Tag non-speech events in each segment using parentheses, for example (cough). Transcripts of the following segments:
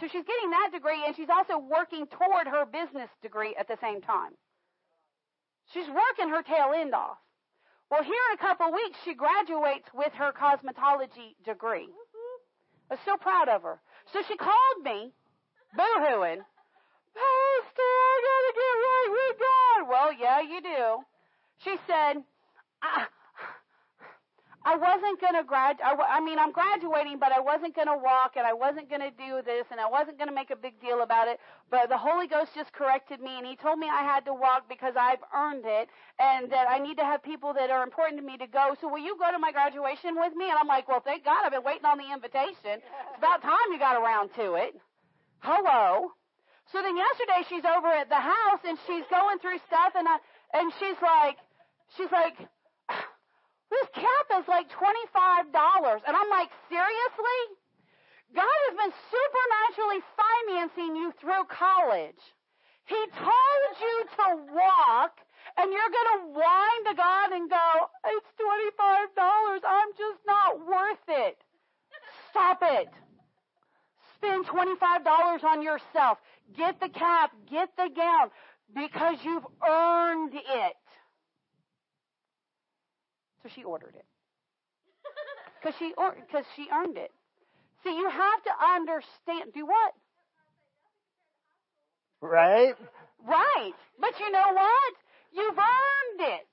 so she's getting that degree and she's also working toward her business degree at the same time. She's working her tail end off. Well, here in a couple weeks, she graduates with her cosmetology degree. I was so proud of her. So she called me, boo-hooing, Pastor, I gotta get right with God. Well, yeah, you do. She said, I, I wasn't going to grad. I, I mean, I'm graduating, but I wasn't going to walk, and I wasn't going to do this, and I wasn't going to make a big deal about it. But the Holy Ghost just corrected me, and He told me I had to walk because I've earned it, and that I need to have people that are important to me to go. So will you go to my graduation with me? And I'm like, well, thank God, I've been waiting on the invitation. It's about time you got around to it. Hello. So then yesterday she's over at the house and she's going through stuff, and I and she's like, she's like this cap is like $25. And I'm like, seriously? God has been supernaturally financing you through college. He told you to walk, and you're going to whine to God and go, it's $25. I'm just not worth it. Stop it. Spend $25 on yourself. Get the cap, get the gown, because you've earned it. She ordered it. Because she, or, cause she earned it. See, you have to understand. Do what? Right? Right. But you know what? You've earned it.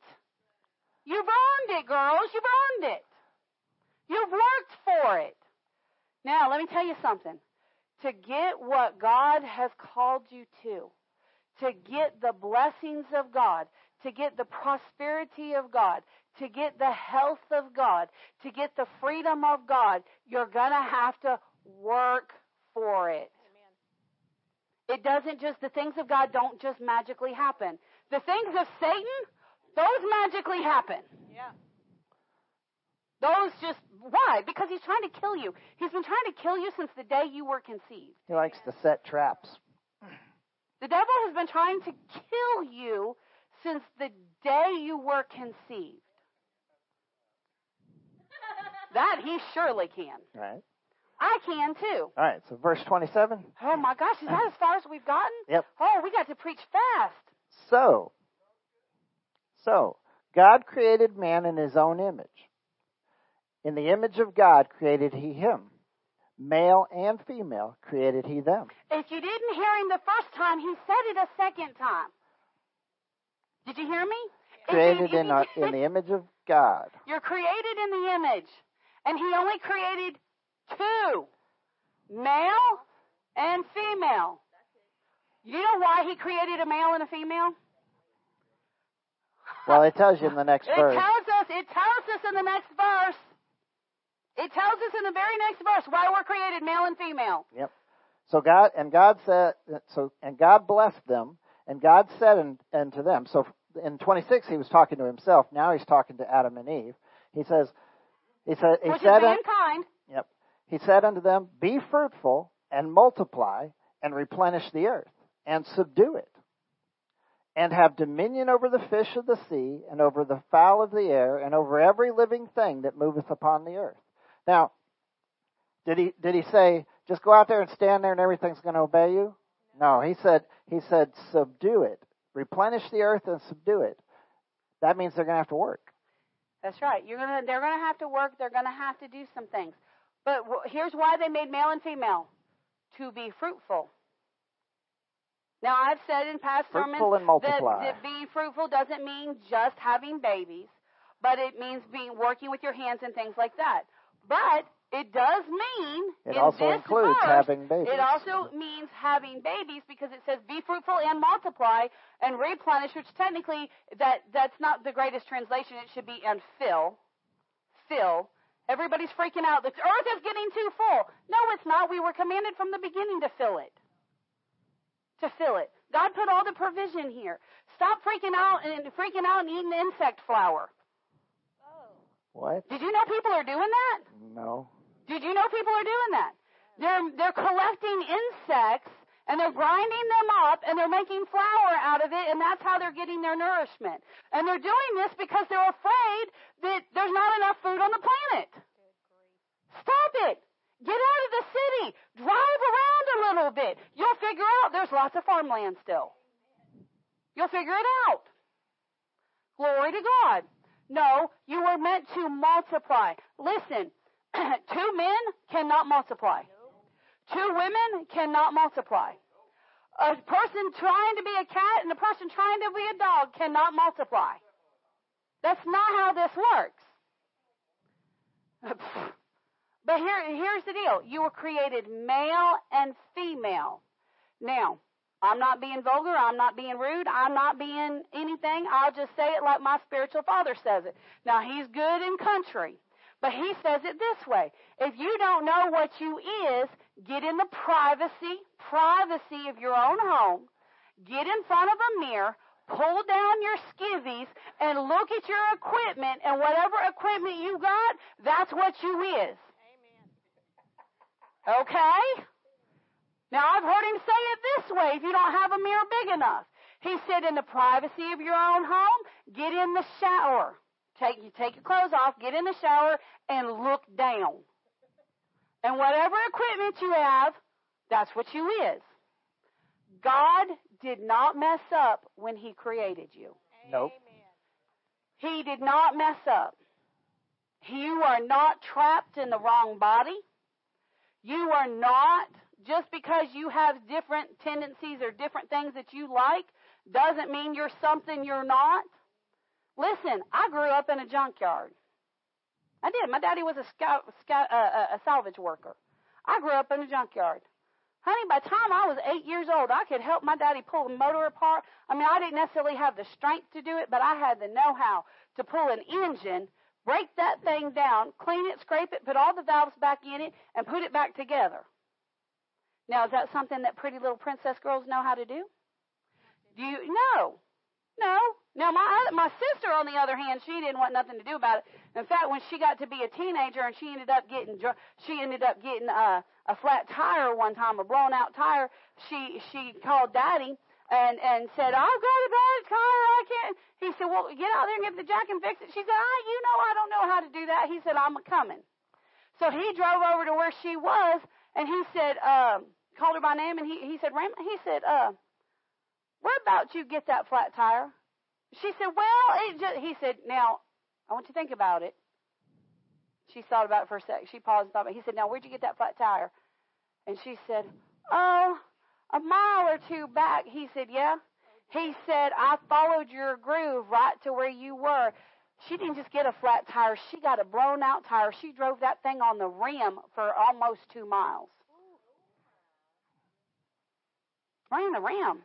You've earned it, girls. You've earned it. You've worked for it. Now, let me tell you something. To get what God has called you to, to get the blessings of God, to get the prosperity of God, to get the health of God, to get the freedom of God, you're going to have to work for it. Amen. It doesn't just, the things of God don't just magically happen. The things of Satan, those magically happen. Yeah. Those just, why? Because he's trying to kill you. He's been trying to kill you since the day you were conceived. He likes to set traps. The devil has been trying to kill you since the day you were conceived. That he surely can. Right. I can too. All right, so verse 27. Oh my gosh, is that as far as we've gotten? Yep. Oh, we got to preach fast. So, so, God created man in his own image. In the image of God created he him. Male and female created he them. If you didn't hear him the first time, he said it a second time. Did you hear me? Created in, a, in the image of God. You're created in the image. And he only created two male and female. You know why he created a male and a female? Well, it tells you in the next (laughs) it verse. It tells us. It tells us in the next verse. It tells us in the very next verse why we're created male and female. Yep. So God and God said so and God blessed them and God said unto them. So in 26 he was talking to himself. Now he's talking to Adam and Eve. He says, he said, he Which said, is mankind. Yep. He said unto them, Be fruitful and multiply and replenish the earth and subdue it and have dominion over the fish of the sea and over the fowl of the air and over every living thing that moveth upon the earth. Now, did he, did he say, just go out there and stand there and everything's going to obey you? No, he said, he said, subdue it. Replenish the earth and subdue it. That means they're going to have to work. That's right. You're gonna, they're going to have to work. They're going to have to do some things. But here's why they made male and female to be fruitful. Now, I've said in past fruitful sermons that, that being fruitful doesn't mean just having babies, but it means being working with your hands and things like that. But it does mean it also includes verse, having babies. It also means having babies because it says be fruitful and multiply and replenish, which technically that that's not the greatest translation. It should be and fill. Fill. Everybody's freaking out. The earth is getting too full. No, it's not. We were commanded from the beginning to fill it. To fill it. God put all the provision here. Stop freaking out and freaking out and eating insect flour. Oh. What? Did you know people are doing that? No. Did you know people are doing that? They're they're collecting insects and they're grinding them up and they're making flour out of it and that's how they're getting their nourishment. And they're doing this because they're afraid that there's not enough food on the planet. Stop it. Get out of the city. Drive around a little bit. You'll figure out there's lots of farmland still. You'll figure it out. Glory to God. No, you were meant to multiply. Listen, (coughs) two men cannot multiply. Two women cannot multiply. A person trying to be a cat and a person trying to be a dog cannot multiply. That's not how this works. (laughs) but here, here's the deal. You were created male and female. Now, I'm not being vulgar. I'm not being rude. I'm not being anything. I'll just say it like my spiritual father says it. Now, he's good in country, but he says it this way. If you don't know what you is, get in the privacy, privacy of your own home, get in front of a mirror, pull down your skivvies, and look at your equipment, and whatever equipment you got, that's what you is. Amen. Okay? Now, I've heard him say it this way if you don't have a mirror big enough. He said, in the privacy of your own home, get in the shower. Take, you take your clothes off, get in the shower, and look down. And whatever equipment you have, that's what you is. God did not mess up when He created you. Nope. He did not mess up. You are not trapped in the wrong body. You are not, just because you have different tendencies or different things that you like, doesn't mean you're something you're not. Listen, I grew up in a junkyard. I did. My daddy was a scout, scout uh, a salvage worker. I grew up in a junkyard. Honey, by the time I was eight years old, I could help my daddy pull a motor apart. I mean, I didn't necessarily have the strength to do it, but I had the know-how to pull an engine, break that thing down, clean it, scrape it, put all the valves back in it, and put it back together. Now, is that something that pretty little princess girls know how to do? Do you? No. No. Now, my my sister, on the other hand, she didn't want nothing to do about it. In fact, when she got to be a teenager and she ended up getting she ended up getting a, a flat tire one time, a blown out tire. She she called Daddy and and said, "I've got a bad tire. I can't." He said, "Well, get out there and get the jack and fix it." She said, "Ah, you know, I don't know how to do that." He said, "I'm a coming." So he drove over to where she was, and he said, um, called her by name, and he he said, Raymond, he said, uh, where about you get that flat tire? She said, Well, he said, Now, I want you to think about it. She thought about it for a sec. She paused and thought about it. He said, Now, where'd you get that flat tire? And she said, Oh, a mile or two back. He said, Yeah. He said, I followed your groove right to where you were. She didn't just get a flat tire, she got a blown out tire. She drove that thing on the rim for almost two miles. Ran the rim.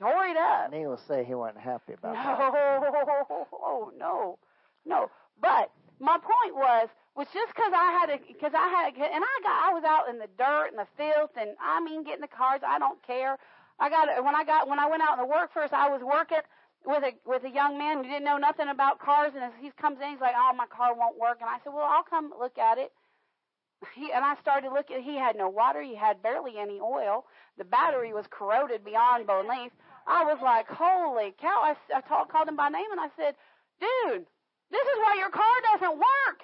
It up. Needless to say, he wasn't happy about no, that. Oh no, no. But my point was, was just because I had a, because I had, and I got, I was out in the dirt and the filth, and I mean getting the cars. I don't care. I got when I got when I went out in the workforce, I was working with a with a young man who didn't know nothing about cars, and as he comes in, he's like, "Oh, my car won't work," and I said, "Well, I'll come look at it." He and I started looking. He had no water. He had barely any oil. The battery was corroded beyond belief. I was like, holy cow. I, I told, called him by name and I said, dude, this is why your car doesn't work.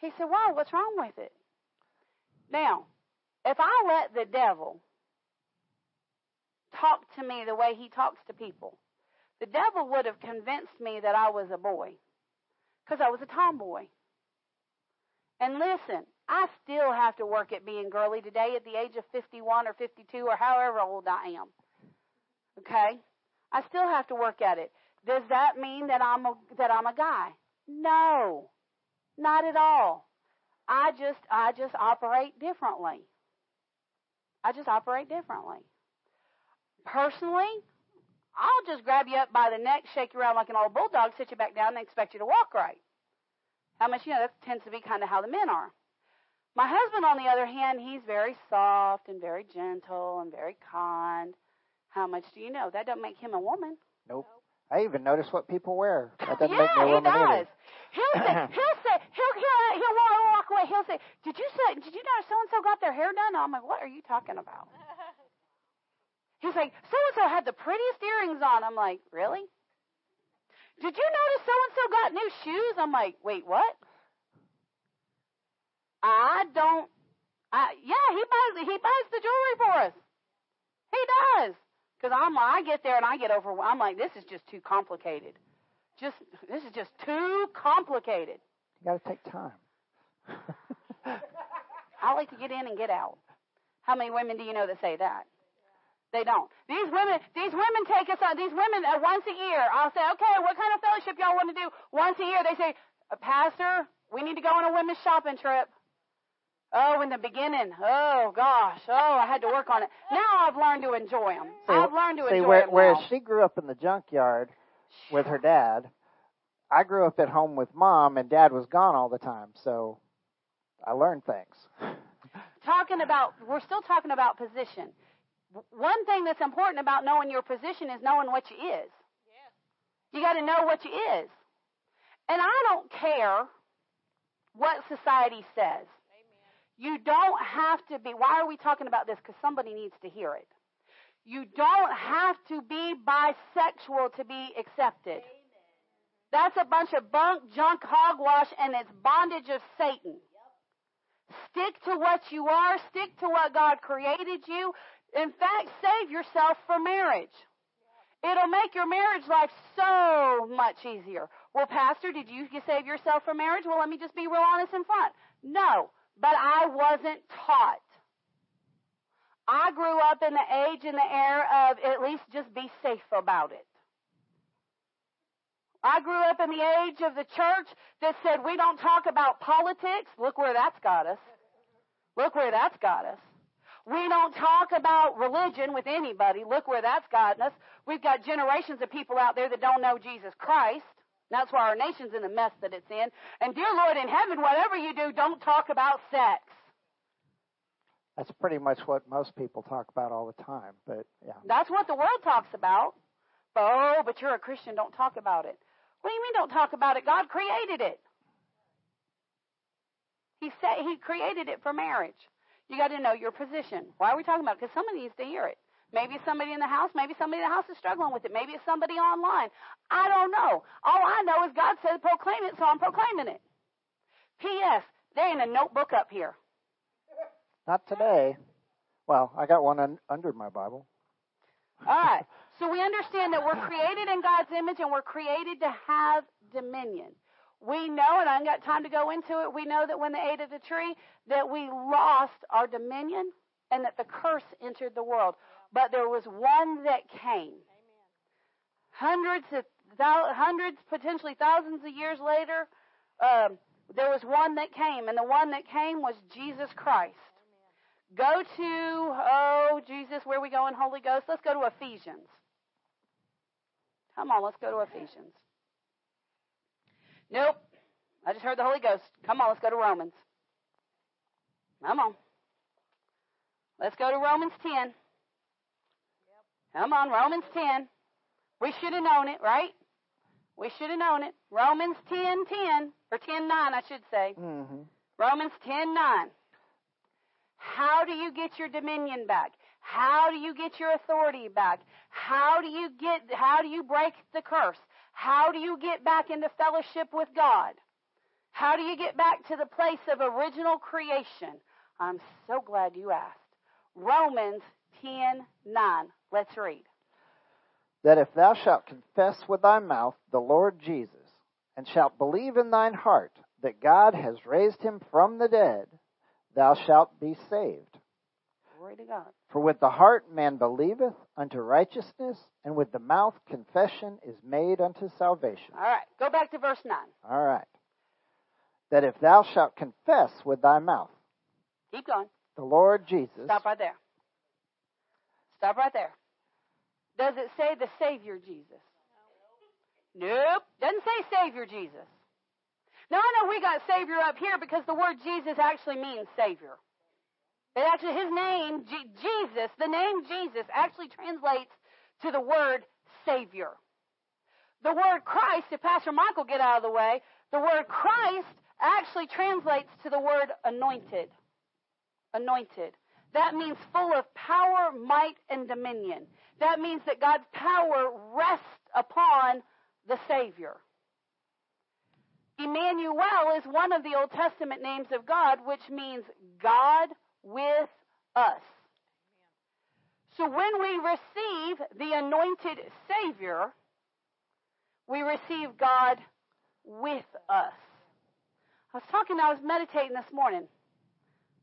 He said, why? What's wrong with it? Now, if I let the devil talk to me the way he talks to people, the devil would have convinced me that I was a boy because I was a tomboy. And listen, I still have to work at being girly today at the age of 51 or 52 or however old I am. Okay? I still have to work at it. Does that mean that I'm a that I'm a guy? No. Not at all. I just I just operate differently. I just operate differently. Personally, I'll just grab you up by the neck, shake you around like an old bulldog, sit you back down, and expect you to walk right. How much you know that tends to be kind of how the men are. My husband, on the other hand, he's very soft and very gentle and very kind. How much do you know? That doesn't make him a woman. Nope. I even notice what people wear. That doesn't yeah, make me a woman he does. either. (laughs) He'll say, he'll say, he'll he'll he'll walk, walk away. He'll say, "Did you say? Did you notice so and so got their hair done?" I'm like, "What are you talking about?" (laughs) He's like, "So and so had the prettiest earrings on." I'm like, "Really?" Did you notice so and so got new shoes? I'm like, "Wait, what?" I don't I, yeah, he buys he buys the jewelry for us. He does. Because I'm I get there and I get overwhelmed. I'm like, this is just too complicated. Just this is just too complicated. You got to take time. (laughs) I like to get in and get out. How many women do you know that say that? They don't. These women, these women take us on. These women uh, once a year. I'll say, okay, what kind of fellowship y'all want to do? Once a year, they say, uh, Pastor, we need to go on a women's shopping trip. Oh, in the beginning, oh gosh, oh, I had to work on it. Now I've learned to enjoy them. See, I've learned to see, enjoy where, them. whereas now. she grew up in the junkyard with her dad, I grew up at home with mom, and dad was gone all the time, so I learned things. (laughs) talking about, we're still talking about position. One thing that's important about knowing your position is knowing what you is. You got to know what you is. And I don't care what society says. You don't have to be, why are we talking about this? Because somebody needs to hear it. You don't have to be bisexual to be accepted. That's a bunch of bunk, junk, hogwash, and it's bondage of Satan. Stick to what you are. Stick to what God created you. In fact, save yourself for marriage. It'll make your marriage life so much easier. Well, Pastor, did you save yourself for marriage? Well, let me just be real honest in front. No, but I wasn't taught. I grew up in the age and the era of at least just be safe about it. I grew up in the age of the church that said we don't talk about politics. Look where that's got us. Look where that's got us. We don't talk about religion with anybody. Look where that's gotten us. We've got generations of people out there that don't know Jesus Christ. That's why our nation's in the mess that it's in. And dear Lord in heaven, whatever you do, don't talk about sex. That's pretty much what most people talk about all the time, but yeah. That's what the world talks about. But, oh, but you're a Christian, don't talk about it. What do you mean don't talk about it? God created it. He said he created it for marriage. You got to know your position. Why are we talking about it? Because somebody needs to hear it. Maybe it's somebody in the house. Maybe somebody in the house is struggling with it. Maybe it's somebody online. I don't know. All I know is God said proclaim it, so I'm proclaiming it. P.S. There ain't a notebook up here. Not today. Well, I got one un- under my Bible. All right. (laughs) So we understand that we're created in God's image and we're created to have dominion. We know, and I haven't got time to go into it, we know that when they ate of the tree, that we lost our dominion and that the curse entered the world. But there was one that came. Hundreds of hundreds, potentially thousands of years later, um, there was one that came, and the one that came was Jesus Christ. Go to, oh, Jesus, where are we going, Holy Ghost? Let's go to Ephesians. Come on, let's go to Ephesians. Nope. I just heard the Holy Ghost. Come on, let's go to Romans. Come on. Let's go to Romans 10. Come on, Romans 10. We should have known it, right? We should have known it. Romans 10 10, or 10 9, I should say. Mm-hmm. Romans 10 9. How do you get your dominion back? How do you get your authority back? How do you get how do you break the curse? How do you get back into fellowship with God? How do you get back to the place of original creation? I'm so glad you asked. Romans 10 9. Let's read. That if thou shalt confess with thy mouth the Lord Jesus, and shalt believe in thine heart that God has raised him from the dead, thou shalt be saved. Glory to God. For with the heart man believeth unto righteousness, and with the mouth confession is made unto salvation. All right, go back to verse 9. All right. That if thou shalt confess with thy mouth Keep going. the Lord Jesus, Stop right there. Stop right there. Does it say the Savior Jesus? Nope. Doesn't say Savior Jesus. Now I know we got Savior up here because the word Jesus actually means Savior. It actually, his name, G- Jesus, the name Jesus actually translates to the word Savior. The word Christ, if Pastor Michael get out of the way, the word Christ actually translates to the word anointed. Anointed. That means full of power, might, and dominion. That means that God's power rests upon the Savior. Emmanuel is one of the Old Testament names of God, which means God with us. So when we receive the anointed Savior, we receive God with us. I was talking, I was meditating this morning.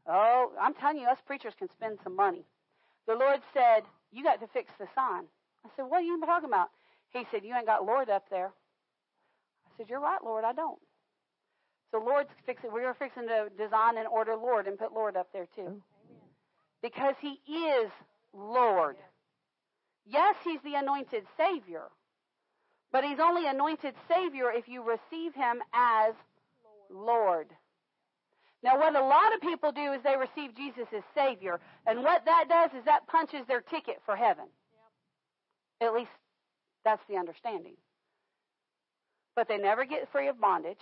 Oh, I'm telling you, us preachers can spend some money. The Lord said, You got to fix the sign. I said, What are you talking about? He said, You ain't got Lord up there. I said, You're right, Lord, I don't. So Lord's fixing we're fixing to design and order Lord and put Lord up there too. Oh. Because he is Lord. Yes, he's the anointed Savior. But he's only anointed Savior if you receive him as Lord. Now, what a lot of people do is they receive Jesus as Savior. And what that does is that punches their ticket for heaven. Yep. At least that's the understanding. But they never get free of bondage.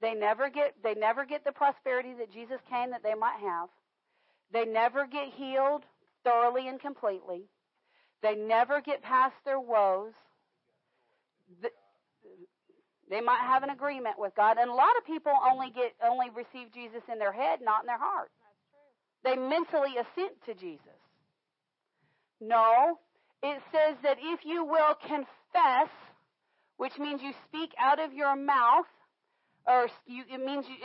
They never get they never get the prosperity that Jesus came that they might have. They never get healed thoroughly and completely. They never get past their woes. They might have an agreement with God, and a lot of people only get only receive Jesus in their head, not in their heart. They mentally assent to Jesus. No, it says that if you will confess, which means you speak out of your mouth, or you, it means you,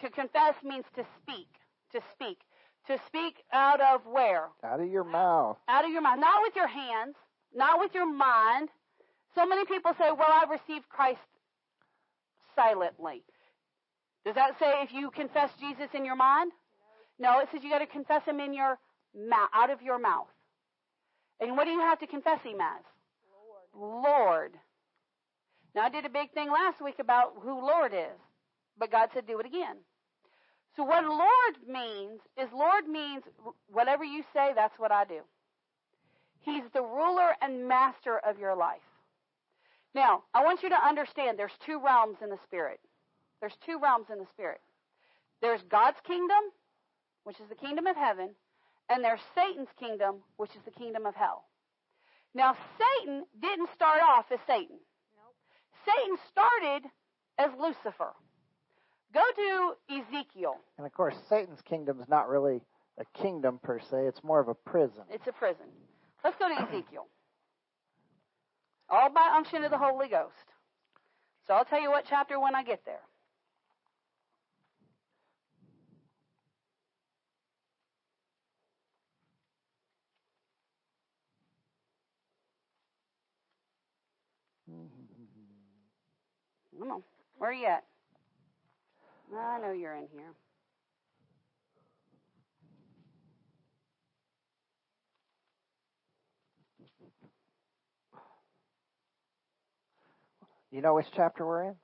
to confess means to speak, to speak, to speak out of where? Out of your mouth. Out of your mouth, not with your hands, not with your mind. So many people say, "Well, I received Christ silently. Does that say if you confess Jesus in your mind? No, it says you got to confess him in your mouth, out of your mouth. And what do you have to confess him as? Lord. Lord. Now I did a big thing last week about who Lord is, but God said do it again. So what Lord means is Lord means whatever you say, that's what I do. He's the ruler and master of your life. Now, I want you to understand there's two realms in the spirit. There's two realms in the spirit. There's God's kingdom, which is the kingdom of heaven, and there's Satan's kingdom, which is the kingdom of hell. Now, Satan didn't start off as Satan. Nope. Satan started as Lucifer. Go to Ezekiel. And of course, Satan's kingdom is not really a kingdom per se, it's more of a prison. It's a prison. Let's go to Ezekiel. All by unction of the Holy Ghost. So I'll tell you what chapter when I get there. Mm-hmm. Come on. Where are you at? I know you're in here. You know which chapter we're in?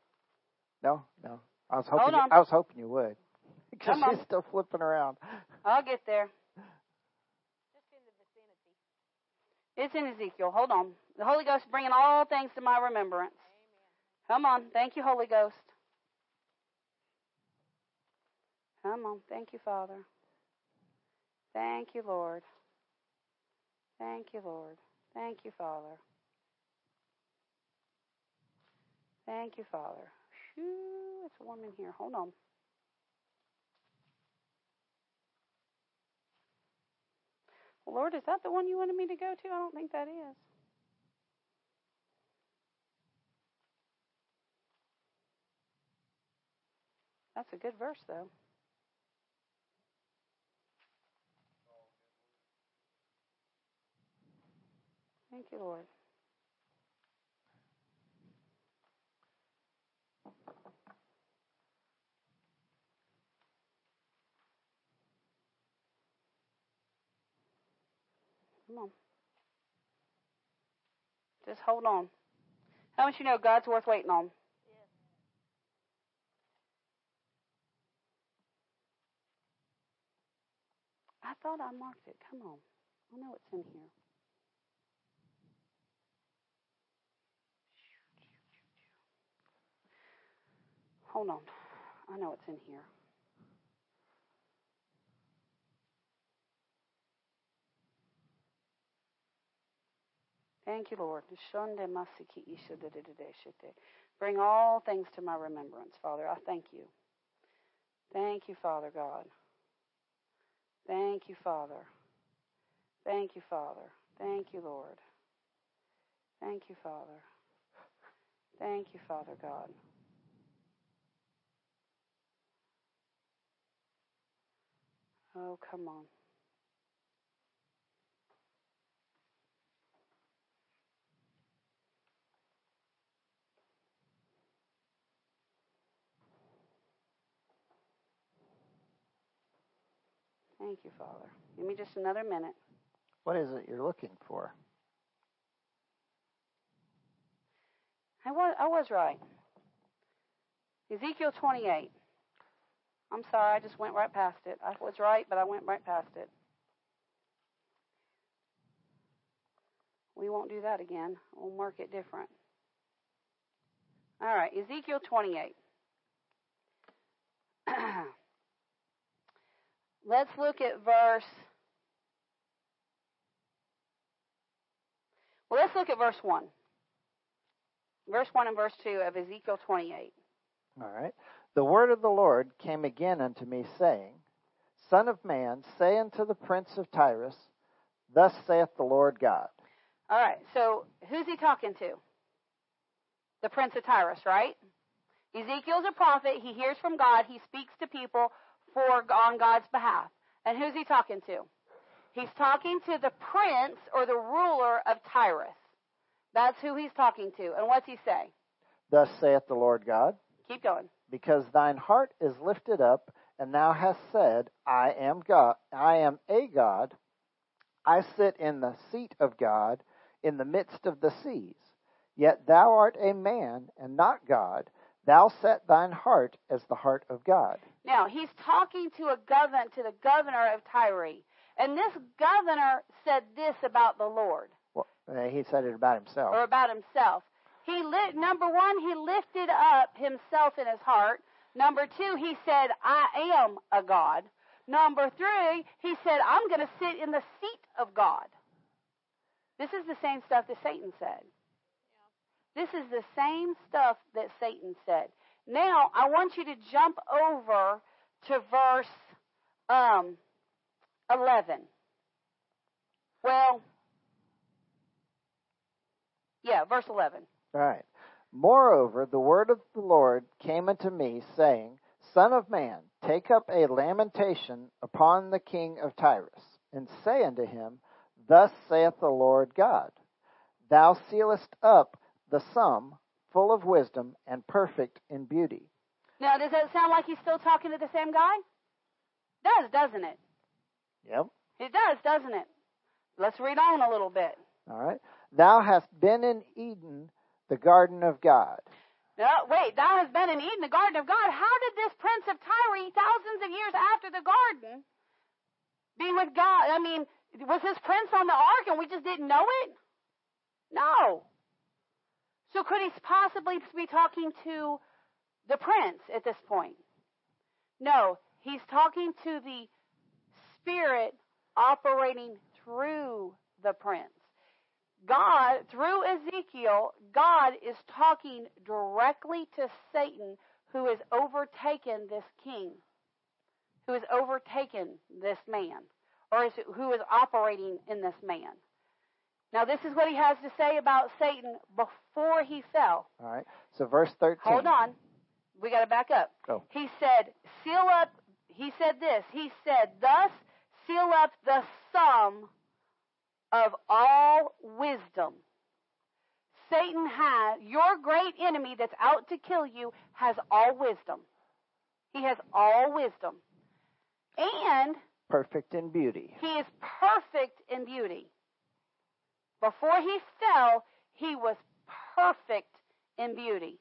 No, no. I was hoping. You, I was hoping you would, (laughs) because she's still flipping around. I'll get there. It's in Ezekiel. Hold on. The Holy Ghost bringing all things to my remembrance. Amen. Come on. Thank you, Holy Ghost. Come on. Thank you, Father. Thank you, Lord. Thank you, Lord. Thank you, Father. Thank you, Father. It's warm in here. Hold on. Lord, is that the one you wanted me to go to? I don't think that is. That's a good verse, though. Thank you, Lord. Come on. Just hold on. How much you know God's worth waiting on? I thought I marked it. Come on. I know it's in here. Hold on. I know it's in here. Thank you, Lord. Bring all things to my remembrance, Father. I thank you. Thank you, Father God. Thank you, Father. Thank you, Father. Thank you, Lord. Thank you, Father. Thank you, Father God. Oh, come on. Thank you, Father. Give me just another minute. What is it you're looking for? I was, I was right. Ezekiel 28. I'm sorry, I just went right past it. I was right, but I went right past it. We won't do that again. We'll mark it different. All right, Ezekiel 28. (clears throat) Let's look at verse. Well, let's look at verse 1. Verse 1 and verse 2 of Ezekiel 28. All right. The word of the Lord came again unto me, saying, Son of man, say unto the prince of Tyrus, Thus saith the Lord God. All right, so who's he talking to? The prince of Tyrus, right? Ezekiel's a prophet. He hears from God. He speaks to people for on God's behalf. And who's he talking to? He's talking to the prince or the ruler of Tyrus. That's who he's talking to. And what's he say? Thus saith the Lord God, Keep going. because thine heart is lifted up, and thou hast said, I am God, I am a God. I sit in the seat of God in the midst of the seas. Yet thou art a man and not God. Thou set thine heart as the heart of God. Now he's talking to a governor, to the governor of Tyre, and this governor said this about the Lord Well, uh, he said it about himself. or about himself. He lit number one, he lifted up himself in his heart. Number two, he said, "I am a God." Number three, he said, "I'm going to sit in the seat of God." This is the same stuff that Satan said. This is the same stuff that Satan said. Now, I want you to jump over to verse um, 11. Well, yeah, verse 11. All right. Moreover, the word of the Lord came unto me, saying, Son of man, take up a lamentation upon the king of Tyrus, and say unto him, Thus saith the Lord God, Thou sealest up the sum, full of wisdom and perfect in beauty. Now, does that sound like he's still talking to the same guy? Does, doesn't it? Yep. It does, doesn't it? Let's read on a little bit. All right. Thou hast been in Eden, the garden of God. No, wait, thou hast been in Eden, the garden of God. How did this prince of Tyre, thousands of years after the garden, be with God? I mean, was this prince on the ark and we just didn't know it? No. So could he possibly be talking to the prince at this point? No, he's talking to the spirit operating through the prince. God, through Ezekiel, God is talking directly to Satan who has overtaken this king, who has overtaken this man, or is who is operating in this man. Now, this is what he has to say about Satan before he fell. All right. So verse 13. Hold on. We got to back up. Go. He said, seal up, he said this. He said, thus seal up the sum of all wisdom. Satan has, your great enemy that's out to kill you has all wisdom. He has all wisdom. And Perfect in beauty. he is perfect in beauty. Before he fell, he was perfect in beauty.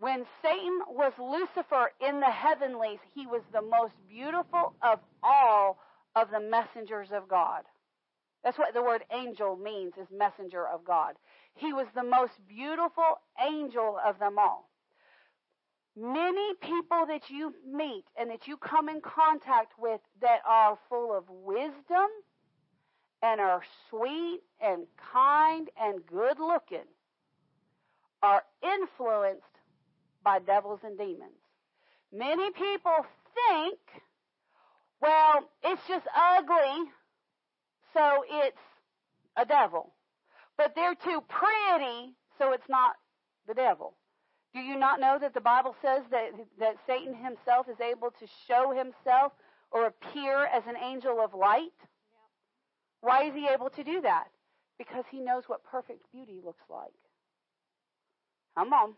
When Satan was Lucifer in the heavenlies, he was the most beautiful of all of the messengers of God. That's what the word angel means, is messenger of God. He was the most beautiful angel of them all. Many people that you meet and that you come in contact with that are full of wisdom and are sweet and kind and good looking are influenced by devils and demons. Many people think Well, it's just ugly, so it's a devil. But they're too pretty, so it's not the devil. Do you not know that the Bible says that, that Satan himself is able to show himself or appear as an angel of light? Why is he able to do that? Because he knows what perfect beauty looks like. Come on.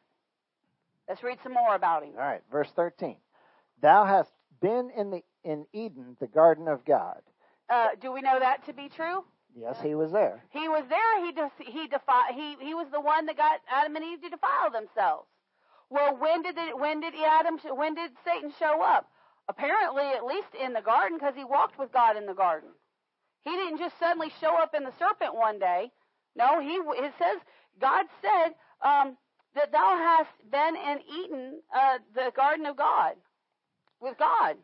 Let's read some more about him. All right, verse 13. Thou hast been in the in Eden, the garden of God. Uh, do we know that to be true? Yes, he was there. He was there. He de- he defi- he he was the one that got Adam and Eve to defile themselves. Well, when did it, when did Adam when did Satan show up? Apparently, at least in the garden, because he walked with God in the garden. He didn't just suddenly show up in the serpent one day. No, he it says God said um, that thou hast been in Eden uh, the garden of God with God.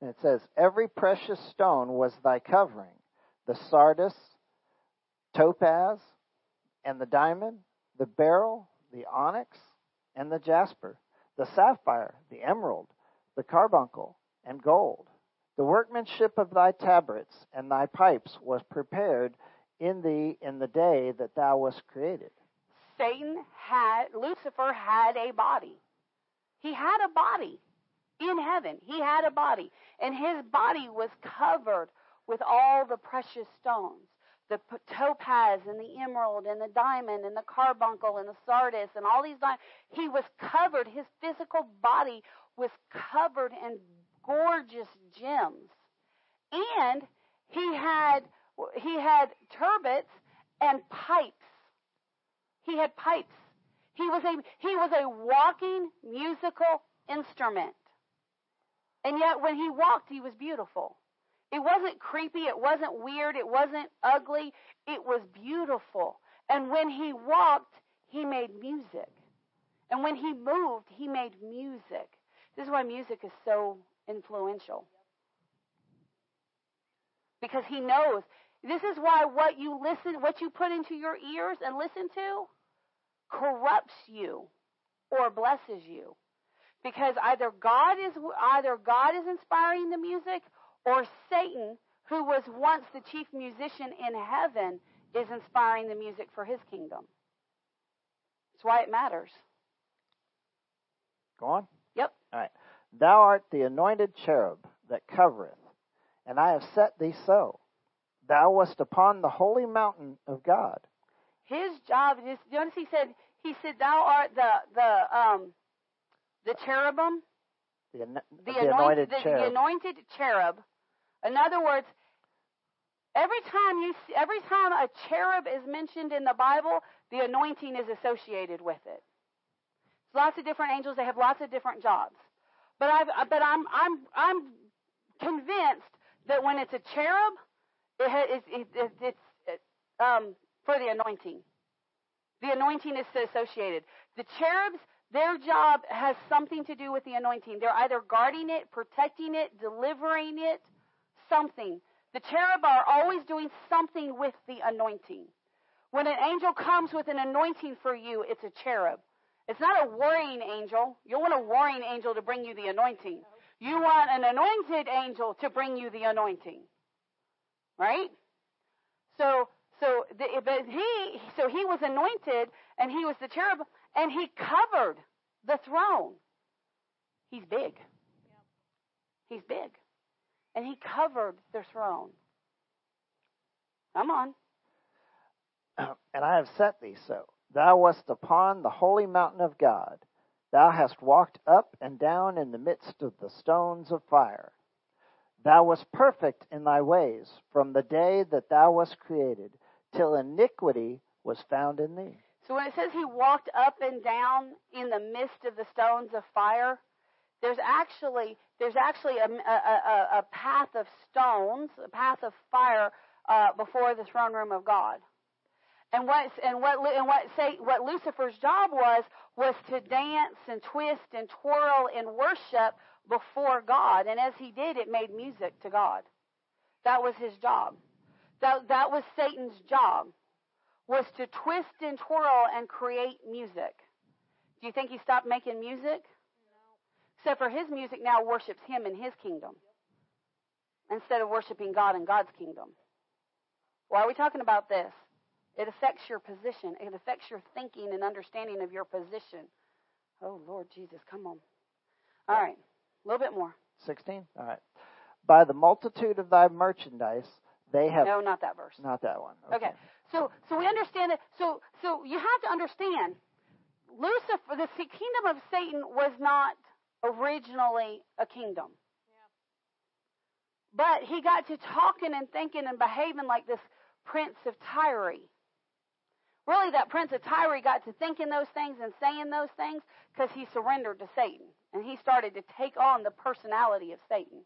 And it says, Every precious stone was thy covering the sardis, topaz, and the diamond, the beryl, the onyx, and the jasper, the sapphire, the emerald, the carbuncle, and gold. The workmanship of thy tabrets and thy pipes was prepared in thee in the day that thou wast created. Satan had, Lucifer had a body. He had a body in heaven. He had a body. And his body was covered with all the precious stones the topaz and the emerald and the diamond and the carbuncle and the sardis and all these diamonds. He was covered, his physical body was covered in gorgeous gems. And he had he had turbits and pipes. He had pipes. He was a he was a walking musical instrument. And yet when he walked he was beautiful. It wasn't creepy, it wasn't weird, it wasn't ugly, it was beautiful. And when he walked, he made music. And when he moved, he made music. This is why music is so influential. Because he knows. This is why what you listen, what you put into your ears and listen to corrupts you or blesses you. Because either God is either God is inspiring the music or Satan, who was once the chief musician in heaven, is inspiring the music for his kingdom. That's why it matters. Go on. Yep. All right. Thou art the anointed cherub that covereth, and I have set thee so. Thou wast upon the holy mountain of God. His job is notice he said he said thou art the the um the cherubim the, the, the, the anointed, the, cherub. the anointed cherub in other words, every time you see, every time a cherub is mentioned in the Bible, the anointing is associated with it. It's lots of different angels; they have lots of different jobs. But I've, but I'm, I'm, I'm convinced that when it's a cherub, it, it, it, it's it, um, for the anointing. The anointing is associated. The cherubs, their job has something to do with the anointing. They're either guarding it, protecting it, delivering it, something. The cherub are always doing something with the anointing. When an angel comes with an anointing for you, it's a cherub. It's not a worrying angel. You want a worrying angel to bring you the anointing. You want an anointed angel to bring you the anointing. Right? So, so, the, but he, so he was anointed and he was the cherub and he covered the throne. He's big. He's big and he covered the throne. Come on. (clears throat) And I have set thee so. Thou wast upon the holy mountain of God. Thou hast walked up and down in the midst of the stones of fire. Thou wast perfect in thy ways from the day that thou wast created, till iniquity was found in thee. So when it says he walked up and down in the midst of the stones of fire, there's actually there's actually a, a, a, path of stones, a path of fire uh, before the throne room of God. And what and what and what say what Lucifer's job was was to dance and twist and twirl and worship before God. And as he did, it made music to God. That was his job. That that was Satan's job was to twist and twirl and create music. Do you think he stopped making music? except for his music now worships him in his kingdom. instead of worshiping God in God's kingdom. Why are we talking about this? It affects your position. It affects your thinking and understanding of your position. Oh, Lord Jesus, come on. All right, a little bit more. 16? All right. By the multitude of thy merchandise, they have. No, not that verse. Not that one. Okay. So, so we understand that. So, so you have to understand, Lucifer, the kingdom of Satan was not originally a kingdom. But he got to talking and thinking and behaving like this prince of Tyre. Really, that prince of Tyre got to thinking those things and saying those things because he surrendered to Satan. And he started to take on the personality of Satan.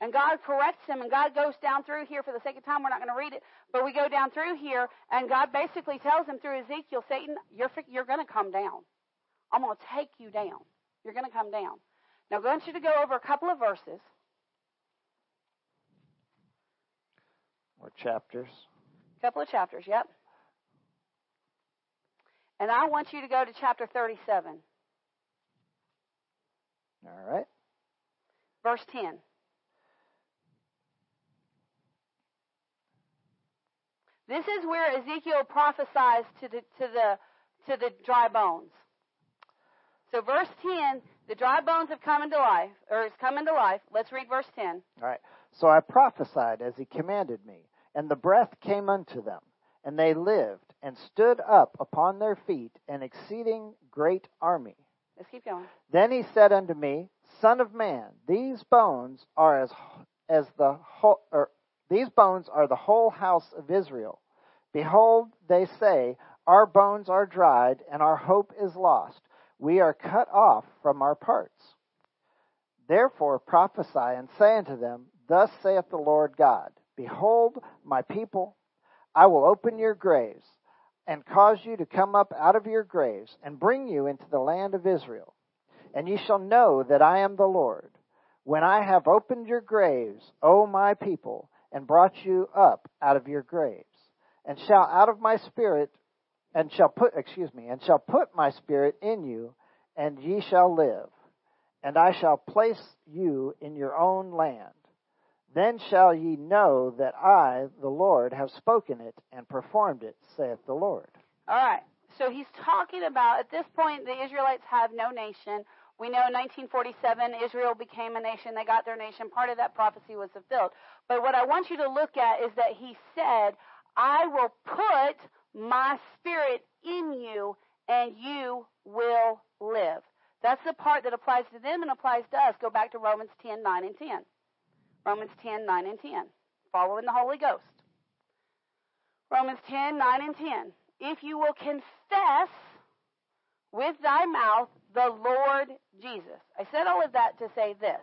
And God corrects him, and God goes down through here for the sake of time. We're not going to read it, but we go down through here, and God basically tells him through Ezekiel, Satan, you're, you're going to come down. I'm going to take you down. You're going to come down. Now, I want you to go over a couple of verses. Or chapters. Couple of chapters, yep. And I want you to go to chapter 37. All right. Verse 10. This is where Ezekiel prophesies to the, to the, to the dry bones. So verse 10, the dry bones have come into life, or has come into life. Let's read verse 10. All right. So I prophesied as he commanded me, and the breath came unto them, and they lived, and stood up upon their feet, an exceeding great army. Let's keep going. Then he said unto me, Son of man, these bones are as as the whole, or these bones are the whole house of Israel. Behold, they say, Our bones are dried, and our hope is lost. We are cut off from our parts. Therefore prophesy and say unto them, Thus saith the Lord God, Behold, my people, I will open your graves, and cause you to come up out of your graves, and bring you into the land of Israel. And ye shall know that I am the Lord, when I have opened your graves, O my people, and brought you up out of your graves, and shall out of my spirit, and shall put, excuse me, and shall put my spirit in you, and ye shall live, and I shall place you in your own land. Then shall ye know that I, the Lord, have spoken it and performed it, saith the Lord. All right. So he's talking about, at this point, the Israelites have no nation. We know in 1947 Israel became a nation. They got their nation. Part of that prophecy was fulfilled. But what I want you to look at is that he said, I will put my spirit in you and you will live. That's the part that applies to them and applies to us. Go back to Romans 10, 9, and 10. Romans 10, 9, and 10. Following the Holy Ghost. Romans 10, 9, and 10. If you will confess with thy mouth the Lord Jesus. I said all of that to say this.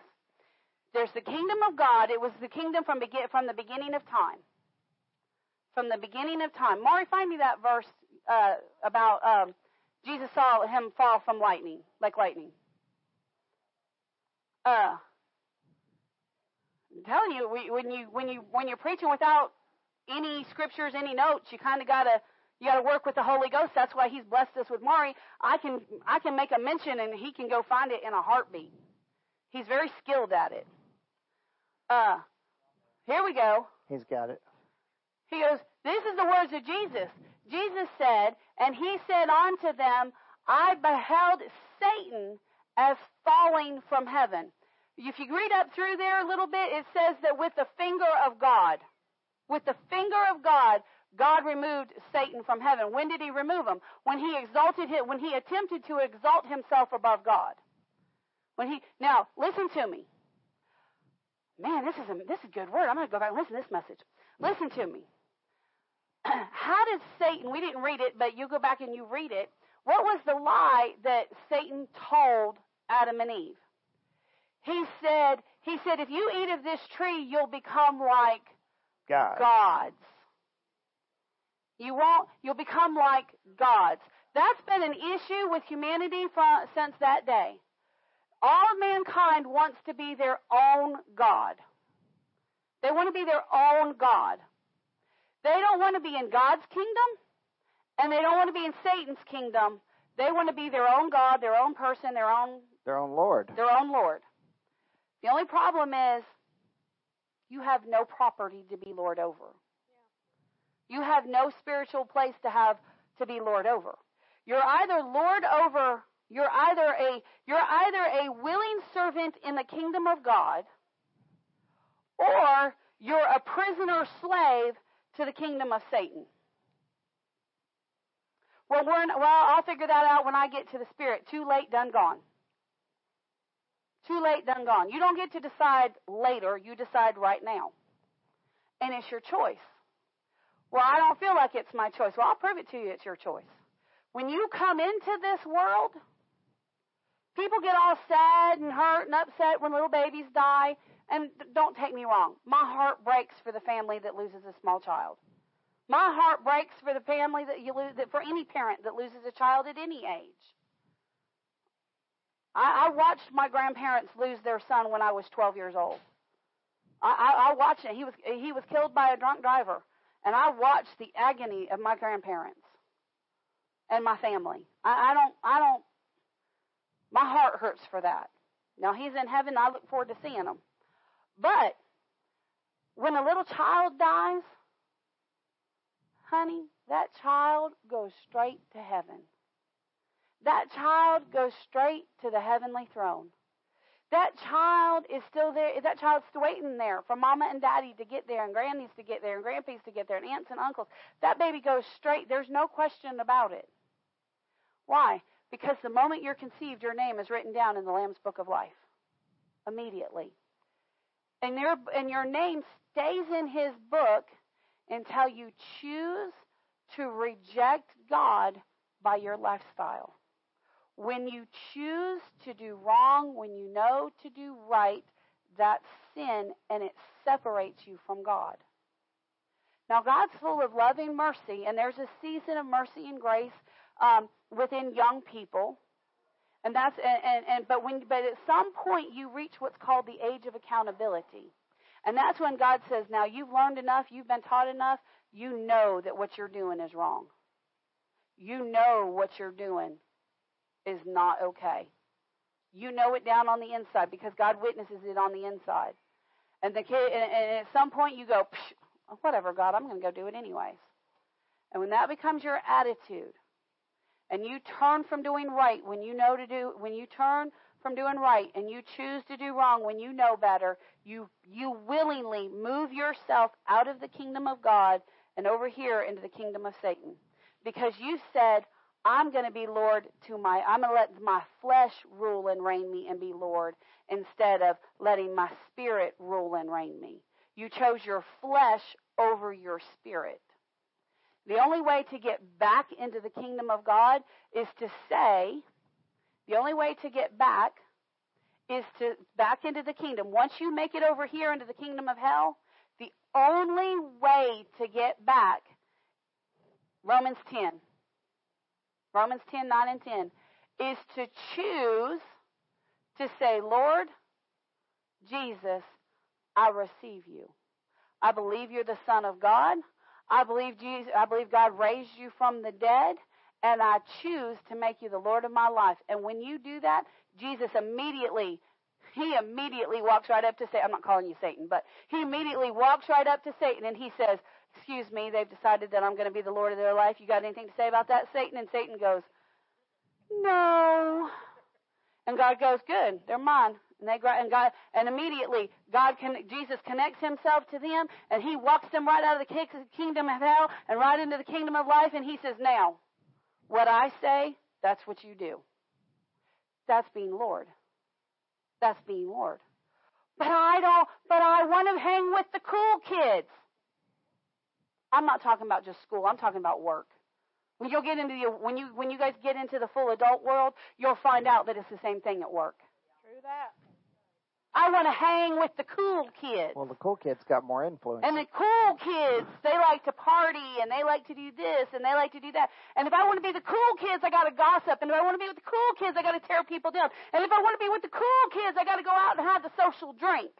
There's the kingdom of God. It was the kingdom from, begin, from the beginning of time. From the beginning of time. Maury, find me that verse uh, about um, Jesus saw him fall from lightning, like lightning. Uh, I'm telling you, when you when you when you're preaching without any scriptures, any notes, you kind of gotta you gotta work with the Holy Ghost. That's why He's blessed us with Maury. I can I can make a mention and he can go find it in a heartbeat. He's very skilled at it. Uh, here we go. He's got it. He goes, This is the words of Jesus. Jesus said, and he said unto them, I beheld Satan as falling from heaven. If you read up through there a little bit, it says that with the finger of God, with the finger of God, God removed Satan from heaven. When did he remove him? When he exalted him, when he attempted to exalt himself above God. When he now listen to me. Man, this is a this is a good word. I'm going to go back and listen to this message. Listen to me. (clears throat) How did Satan? We didn't read it, but you go back and you read it. What was the lie that Satan told Adam and Eve? He said, he said, if you eat of this tree, you'll become like God. gods. You won't, you'll become like gods. That's been an issue with humanity from, since that day. All of mankind wants to be their own God. They want to be their own God. They don't want to be in God's kingdom, and they don't want to be in Satan's kingdom. They want to be their own God, their own person, their own their own Lord. Their own Lord. The only problem is you have no property to be Lord over. You have no spiritual place to have to be Lord over. You're either Lord over, you're either a you're either a willing servant in the kingdom of God, or you're a prisoner slave to the kingdom of Satan. Well, well, I'll figure that out when I get to the Spirit. Too late, done, gone. Too late, done, gone. You don't get to decide later. You decide right now. And it's your choice. Well, I don't feel like it's my choice. Well, I'll prove it to you it's your choice. When you come into this world, people get all sad and hurt and upset when little babies die. And don't take me wrong, my heart breaks for the family that loses a small child. My heart breaks for the family that you lose, that for any parent that loses a child at any age. I, I watched my grandparents lose their son when I was 12 years old. I, I, I watched it. He was he was killed by a drunk driver, and I watched the agony of my grandparents and my family. I, I don't I don't. My heart hurts for that. Now he's in heaven. I look forward to seeing him. But when a little child dies, honey, that child goes straight to heaven. That child goes straight to the heavenly throne. That child is still there. That child's waiting there for mama and daddy to get there, and grannies to get there, and grandpas to get there, and aunts and uncles. That baby goes straight. There's no question about it. Why? Because the moment you're conceived, your name is written down in the Lamb's Book of Life. Immediately. And and your name stays in his book until you choose to reject God by your lifestyle. When you choose to do wrong, when you know to do right, that's sin and it separates you from God. Now, God's full of loving mercy, and there's a season of mercy and grace um, within young people. And that's and, and, and but when but at some point you reach what's called the age of accountability. And that's when God says, Now you've learned enough, you've been taught enough, you know that what you're doing is wrong. You know what you're doing is not okay. You know it down on the inside because God witnesses it on the inside. And the kid, and, at some point you go, whatever, God, I'm going to go do it anyways. And when that becomes your attitude, and you turn from doing right when you know to do, when you turn from doing right and you choose to do wrong when you know better, you, you willingly move yourself out of the kingdom of God and over here into the kingdom of Satan. Because you said, I'm going to be Lord to my, I'm going to let my flesh rule and reign me and be Lord instead of letting my spirit rule and reign me. You chose your flesh over your spirit. The only way to get back into the kingdom of God is to say, the only way to get back is to back into the kingdom. Once you make it over here into the kingdom of hell, the only way to get back, Romans 10, Romans 10, 9 and 10, is to choose to say, Lord, Jesus, I receive you. I believe you're the Son of God. I believe Jesus, I believe God raised you from the dead and I choose to make you the Lord of my life. And when you do that, Jesus immediately, he immediately walks right up to Satan. I'm not calling you Satan, but he immediately walks right up to Satan and he says, Excuse me, they've decided that I'm going to be the Lord of their life. You got anything to say about that, Satan? And Satan goes, No. And God goes, Good, they're mine. And they and God and immediately God can Jesus connects himself to them and he walks them right out of the kingdom of hell and right into the kingdom of life and he says, Now, what I say, that's what you do. That's being Lord. That's being Lord. But I don't, but I want to hang with the cool kids. I'm not talking about just school. I'm talking about work. When you get into the, when you, when you guys get into the full adult world, you'll find out that it's the same thing at work. True that. I want to hang with the cool kids. Well, the cool kids got more influence. And the cool kids, they like to party and they like to do this and they like to do that. And if I want to be the cool kids, I got to gossip. And if I want to be with the cool kids, I got to tear people down. And if I want to be with the cool kids, I got to go out and have the social drink.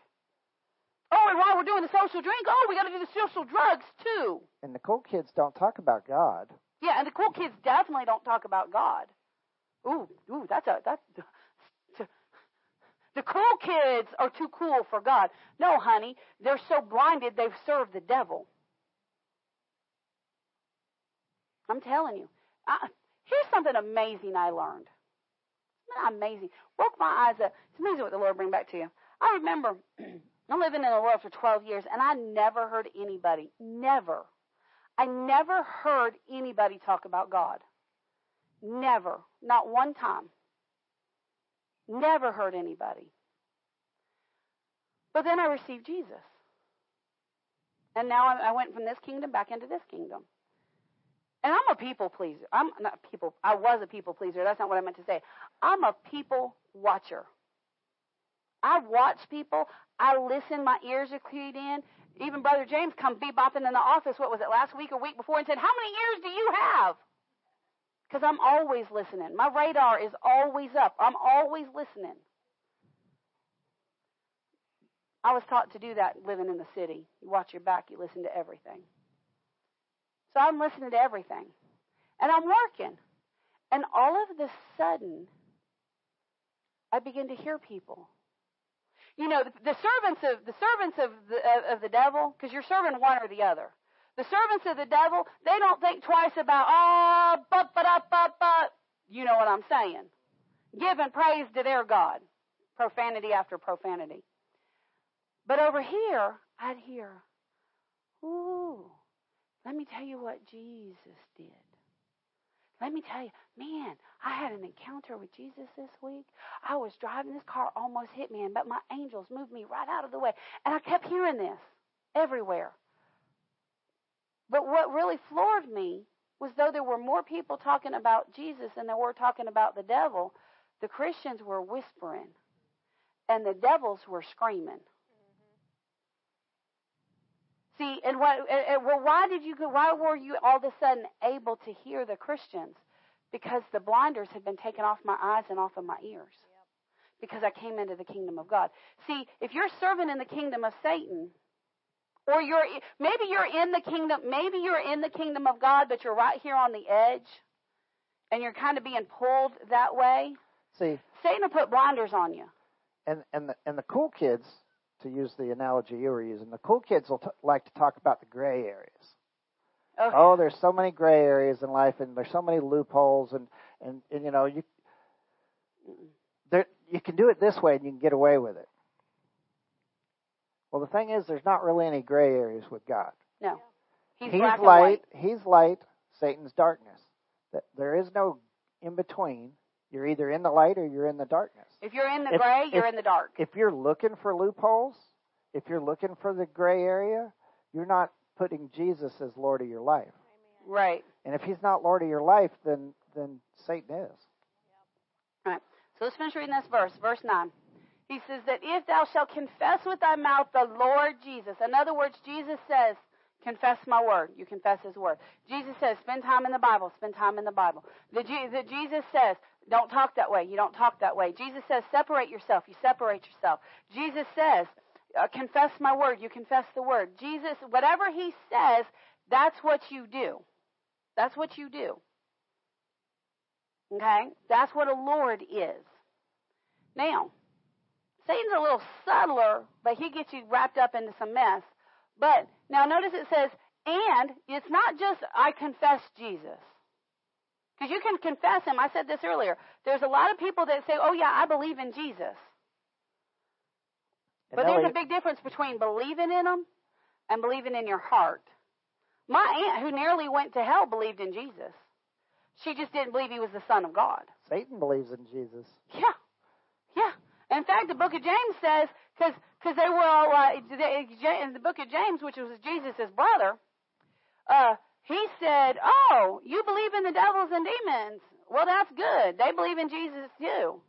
Oh, and while we're doing the social drink, oh, we got to do the social drugs too. And the cool kids don't talk about God. Yeah, and the cool kids definitely don't talk about God. Ooh, ooh, that's a that's The cool kids are too cool for God. No, honey, they're so blinded they've served the devil. I'm telling you. I, here's something amazing I learned. Isn't amazing? Woke my eyes up. It's amazing what the Lord bring back to you. I remember (clears throat) I'm living in the world for 12 years, and I never heard anybody, never, I never heard anybody talk about God. Never. Not one time. Never heard anybody. But then I received Jesus. And now I went from this kingdom back into this kingdom. And I'm a people pleaser. I'm not people. I was a people pleaser. That's not what I meant to say. I'm a people watcher. I watch people. I listen. My ears are keyed in. Even Brother James come bebopping in the office. What was it last week or week before, and said, "How many ears do you have?" Because I'm always listening. My radar is always up. I'm always listening. I was taught to do that living in the city. You watch your back. You listen to everything. So I'm listening to everything. And I'm working. And all of the sudden, I begin to hear people. You know, the, the servants of the servants of the of the devil, because you're serving one or the other. The servants of the devil, they don't think twice about ah, oh, but but up but but. You know what I'm saying? Giving praise to their God, profanity after profanity. But over here, I'd hear, ooh, let me tell you what Jesus did. Let me tell you, man, I had an encounter with Jesus this week. I was driving, this car almost hit me, and but my angels moved me right out of the way. And I kept hearing this everywhere. But what really floored me was though there were more people talking about Jesus than there were talking about the devil, the Christians were whispering and the devils were screaming. See, and what? And, well, why did you? Why were you all of a sudden able to hear the Christians? Because the blinders had been taken off my eyes and off of my ears. Because I came into the kingdom of God. See, if you're serving in the kingdom of Satan, or you're maybe you're in the kingdom, maybe you're in the kingdom of God, but you're right here on the edge, and you're kind of being pulled that way. See, Satan will put blinders on you. And and the, and the cool kids to use the analogy you were using, the cool kids will t- like to talk about the gray areas. Okay. Oh, there's so many gray areas in life, and there's so many loopholes, and and, and you know you there you can do it this way, and you can get away with it. Well, the thing is, there's not really any gray areas with God. No, he's, he's light. He's light. Satan's darkness. That there is no in between. You're either in the light or you're in the darkness. If you're in the If- gray, you're if- in the dark. if you're looking for loopholes, if you're looking for the gray area, you're not putting Jesus as Lord of your life. Right. And if he's not Lord of your life, then then Satan is. Right. So let's finish reading this verse, verse 9. He says that if thou shalt confess with thy mouth the Lord Jesus, in other words, Jesus says, confess my word. You confess his word. Jesus says, spend time in the Bible, spend time in the Bible. The, Je- the Jesus says, don't talk that way, you don't talk that way. Jesus says, separate yourself, you separate yourself. Jesus says, uh, confess my word, you confess the word. Jesus, whatever he says, that's what you do. That's what you do. Okay? That's what a Lord is. Now, Satan's a little subtler, but he gets you wrapped up into some mess. But now notice it says, and it's not just I confess Jesus. Because you can confess him. I said this earlier. There's a lot of people that say, oh, yeah, I believe in Jesus. And But there's a big difference between believing in him and believing in your heart. My aunt, who nearly went to hell, believed in Jesus. She just didn't believe he was the Son of God. Satan believes in Jesus. Yeah, yeah. In fact, the book of James says, because they were all uh, they- in the book of James, which was Jesus' brother, uh, he said, "Oh, you believe in the devils and demons? Well, that's good. They believe in Jesus too."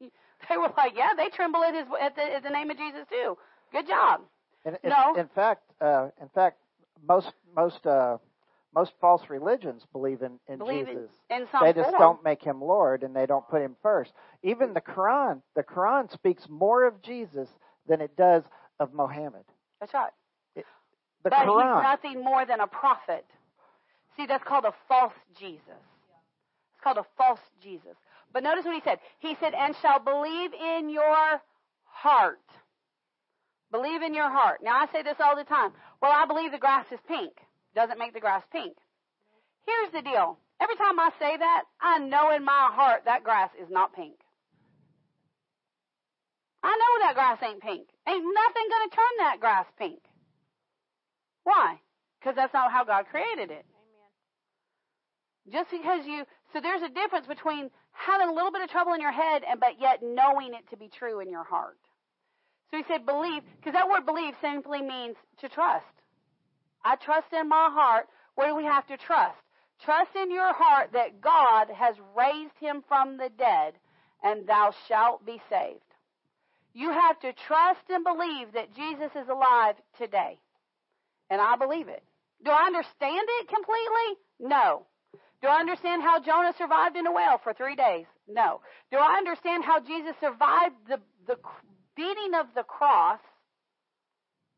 (laughs) They were like, "Yeah, they tremble at his at the, at the name of Jesus too. Good job." And in, No. in fact, uh, in fact, most most uh, most false religions believe in, in Believe in- Jesus. in some they just form. don't make him Lord, and they don't put him first. Even the Quran, the Quran speaks more of Jesus than it does of Mohammed. That's right. The but Quran. he's nothing more than a prophet. See, that's called a false Jesus. It's called a false Jesus. But notice what he said. He said, and shall believe in your heart. Believe in your heart. Now I say this all the time. Well, I believe the grass is pink. Doesn't make the grass pink. Here's the deal. Every time I say that, I know in my heart that grass is not pink. I know that grass ain't pink. Ain't nothing going to turn that grass pink. Why? Because that's not how God created it. Amen. Just because you, so there's a difference between having a little bit of trouble in your head and but yet knowing it to be true in your heart. So he said believe, because that word believe simply means to trust. I trust in my heart. Where do we have to trust? Trust in your heart that God has raised him from the dead, and thou shalt be saved. You have to trust and believe that Jesus is alive today. And I believe it. Do I understand it completely? No. Do I understand how Jonah survived in a whale for three days? No. Do I understand how Jesus survived the, the beating of the cross?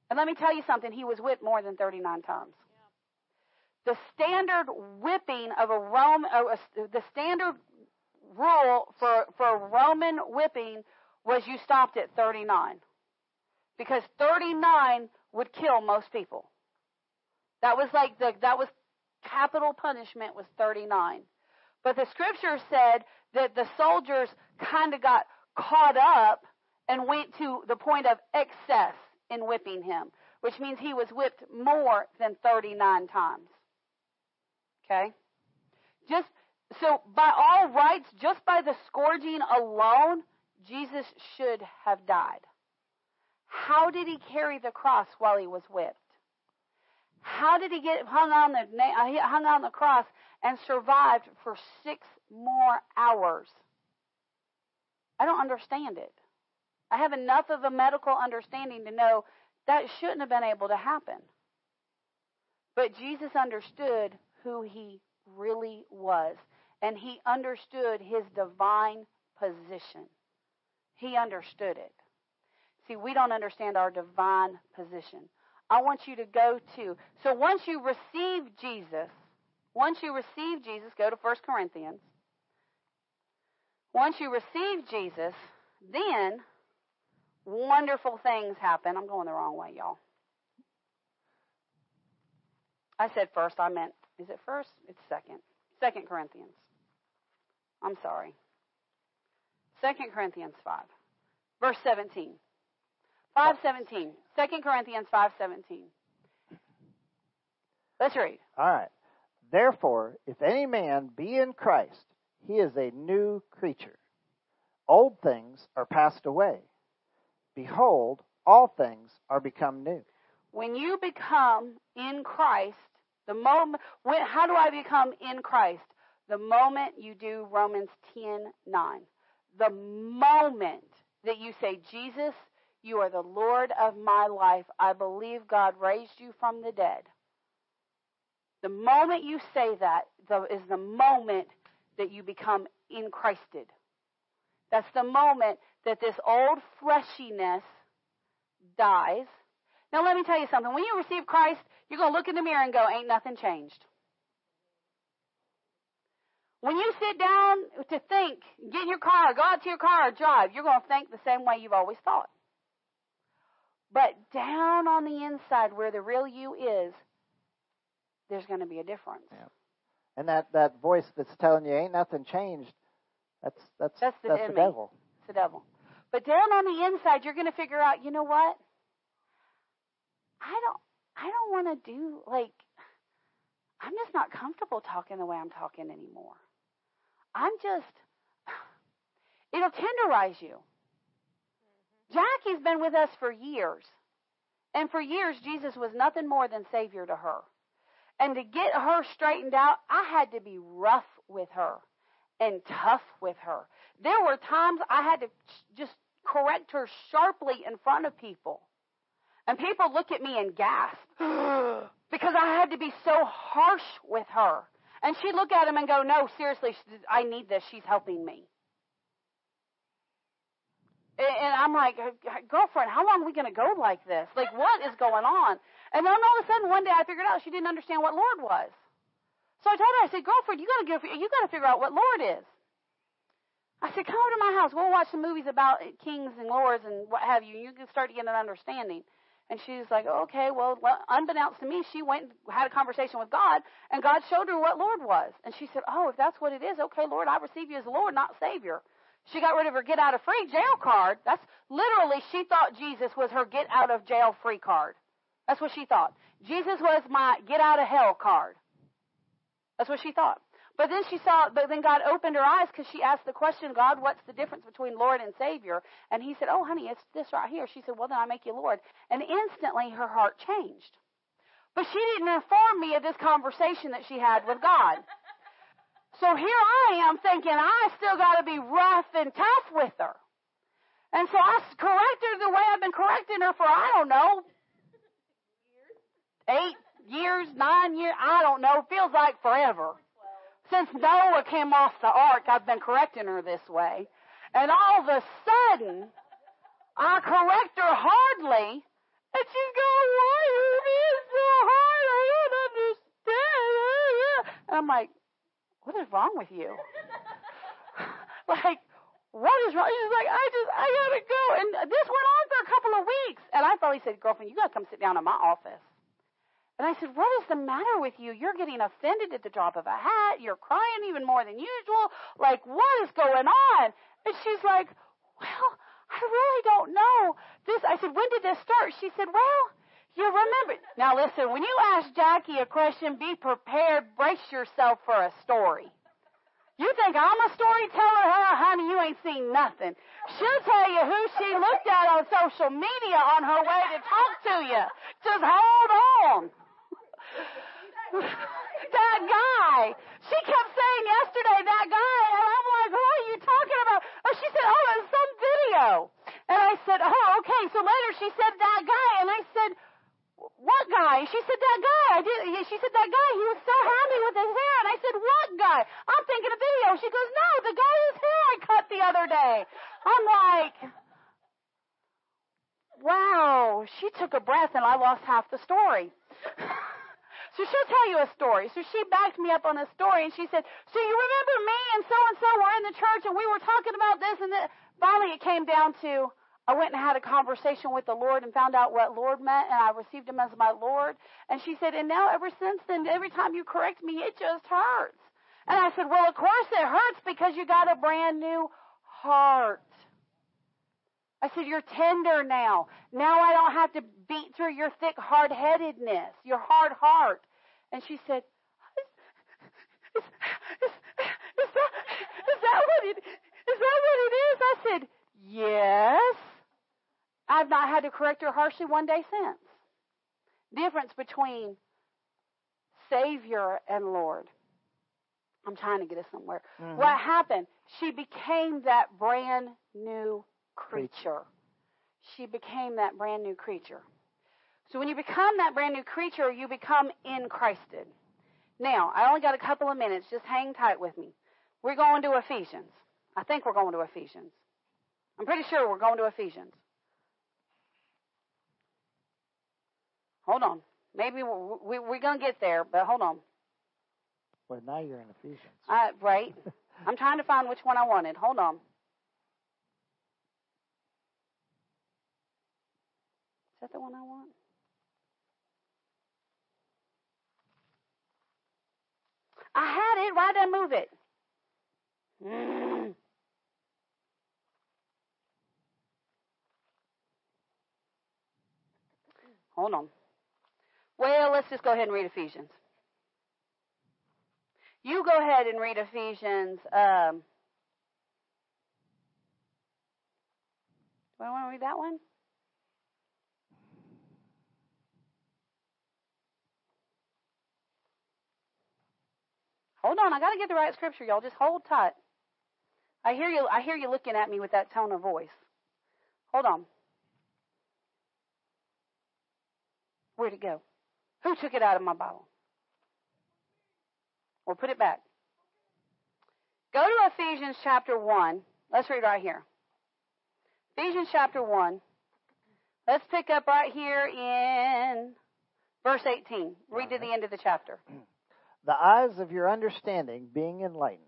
And let me tell you something, he was whipped more than 39 times. The standard whipping of a Roman, the standard rule for, for Roman whipping was you stopped at 39. Because 39 would kill most people. That was like the, that was capital punishment was 39. But the scripture said that the soldiers kind of got caught up and went to the point of excess in whipping him, which means he was whipped more than 39 times. Okay? Just so by all rights, just by the scourging alone, Jesus should have died. How did he carry the cross while he was whipped? How did he get hung on the uh, hung on the cross and survived for six more hours? I don't understand it. I have enough of a medical understanding to know that shouldn't have been able to happen. But Jesus understood who he really was, and he understood his divine position. He understood it. See, we don't understand our divine position. I want you to go to. So once you receive Jesus, once you receive Jesus, go to 1 Corinthians. Once you receive Jesus, then wonderful things happen. I'm going the wrong way, y'all. I said first, I meant, is it first? It's second. Second Corinthians. I'm sorry. Second Corinthians 5, verse 17. 517. 2 Corinthians 517. Let's read. All right. Therefore, if any man be in Christ, he is a new creature. Old things are passed away. Behold, all things are become new. When you become in Christ, the moment, when, how do I become in Christ? The moment you do Romans 10 9. The moment that you say, Jesus, you are the Lord of my life. I believe God raised you from the dead. The moment you say that is the moment that you become in Christed. That's the moment that this old fleshiness dies. Now, let me tell you something. When you receive Christ, you're going to look in the mirror and go, Ain't nothing changed. When you sit down to think, get in your car, go out to your car, drive, you're going to think the same way you've always thought. But down on the inside where the real you is, there's going to be a difference. Yeah. And that, that voice that's telling you ain't nothing changed, that's that's that's the, that's the devil. It's the devil. But down on the inside, you're going to figure out, you know what? I don't I don't want to do like I'm just not comfortable talking the way I'm talking anymore. I'm just (sighs) it'll tenderize you. Jackie's been with us for years. And for years, Jesus was nothing more than Savior to her. And to get her straightened out, I had to be rough with her and tough with her. There were times I had to just correct her sharply in front of people. And people look at me and gasp (gasps) because I had to be so harsh with her. And she'd look at him and go, No, seriously, I need this. She's helping me. And I'm like, girlfriend, how long are we going to go like this? Like, what is going on? And then all of a sudden, one day, I figured out she didn't understand what Lord was. So I told her, I said, girlfriend, you got to you got to figure out what Lord is. I said, come over to my house. We'll watch some movies about kings and lords and what have you. You can start to get an understanding. And she's like, okay, well, unbeknownst to me, she went and had a conversation with God, and God showed her what Lord was. And she said, oh, if that's what it is, okay, Lord, I receive you as Lord, not Savior. She got rid of her get out of free jail card. That's literally, she thought Jesus was her get out of jail free card. That's what she thought. Jesus was my get out of hell card. That's what she thought. But then she saw, but then God opened her eyes because she asked the question, God, what's the difference between Lord and Savior? And he said, Oh, honey, it's this right here. She said, Well, then I make you Lord. And instantly her heart changed. But she didn't inform me of this conversation that she had with God. So here I am thinking I still got to be rough and tough with her. And so I corrected her the way I've been correcting her for, I don't know, eight years, nine years, I don't know, feels like forever. Since Noah came off the ark, I've been correcting her this way. And all of a sudden, I correct her hardly, and she's going, why are you being so hard? I don't understand. And I'm like, what is wrong with you? (laughs) like, what is wrong? She's like, I just, I gotta go. And this went on for a couple of weeks. And I finally said, girlfriend, you gotta come sit down in my office. And I said, What is the matter with you? You're getting offended at the drop of a hat. You're crying even more than usual. Like, what is going on? And she's like, Well, I really don't know. This I said, When did this start? She said, Well, you remember now listen, when you ask Jackie a question, be prepared, brace yourself for a story. You think I'm a storyteller? Huh, honey, you ain't seen nothing. She'll tell you who she looked at on social media on her way to talk to you. Just hold on. (laughs) that guy. She kept saying yesterday, that guy. And I'm like, who are you talking about? Oh, she said, oh, it's some video. And I said, oh, okay. So later she said, that guy. And I said, what guy? She said, that guy. I did. She said, that guy. He was so happy with his hair. And I said, what guy? I'm thinking a video. She goes, no, the guy whose hair I cut the other day. I'm like, wow. She took a breath and I lost half the story. (laughs) So she'll tell you a story. So she backed me up on a story and she said, So you remember me and so and so were in the church and we were talking about this and that. Finally, it came down to I went and had a conversation with the Lord and found out what Lord meant and I received him as my Lord. And she said, And now ever since then, every time you correct me, it just hurts. And I said, Well, of course it hurts because you got a brand new heart. I said, You're tender now. Now I don't have to beat through your thick hard headedness, your hard heart. And she said, is, is, is, that, is that what it is that what it is? I said, Yes. I've not had to correct her harshly one day since. Difference between Savior and Lord. I'm trying to get us somewhere. Mm-hmm. What happened? She became that brand new creature. She became that brand new creature. So when you become that brand new creature, you become in Christed. Now, I only got a couple of minutes. Just hang tight with me. We're going to Ephesians. I think we're going to Ephesians. I'm pretty sure we're going to Ephesians. Hold on. Maybe we're, we, we are going to get there, but hold on. Well, now you're in Ephesians. Uh, right. (laughs) I'm trying to find which one I wanted. Hold on. Is that the one I want? I had it. Why did I move it? Mm. Hold on. Well, let's just go ahead and read Ephesians. You go ahead and read Ephesians. Um, do I want to read that one? Hold on, I got to get the right scripture, y'all. Just hold tight. I hear you. I hear you looking at me with that tone of voice. Hold on. Where'd it go? Who took it out of my Bible? Or put it back. Go to Ephesians chapter 1. Let's read right here. Ephesians chapter 1. Let's pick up right here in verse 18. Read to the end of the chapter. (clears throat) the eyes of your understanding being enlightened,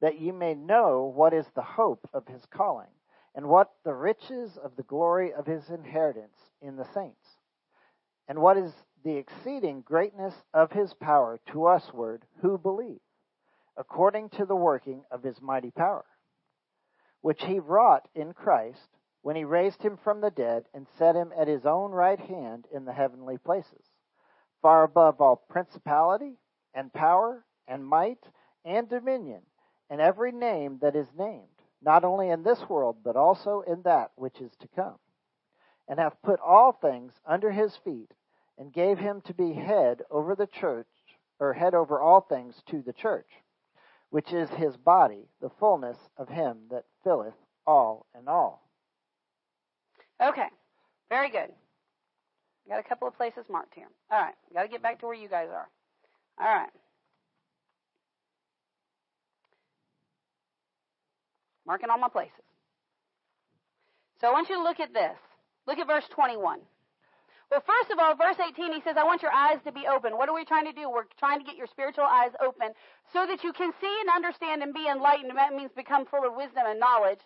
that ye may know what is the hope of his calling, and what the riches of the glory of his inheritance in the saints, and what is the exceeding greatness of his power to usward who believe, according to the working of his mighty power, which he wrought in Christ when he raised him from the dead and set him at his own right hand in the heavenly places, far above all principality and power and might and dominion and every name that is named, not only in this world, but also in that which is to come, and hath put all things under his feet, and gave him to be head over the church, or head over all things to the church, which is his body, the fullness of him that filleth all in all. Okay, very good. Got a couple of places marked here. All right, got to get back to where you guys are. All right. Marking all my places. So I want you to look at this. Look at verse 21. Well, first of all, verse 18, he says, I want your eyes to be open. What are we trying to do? We're trying to get your spiritual eyes open so that you can see and understand and be enlightened. That means become full of wisdom and knowledge.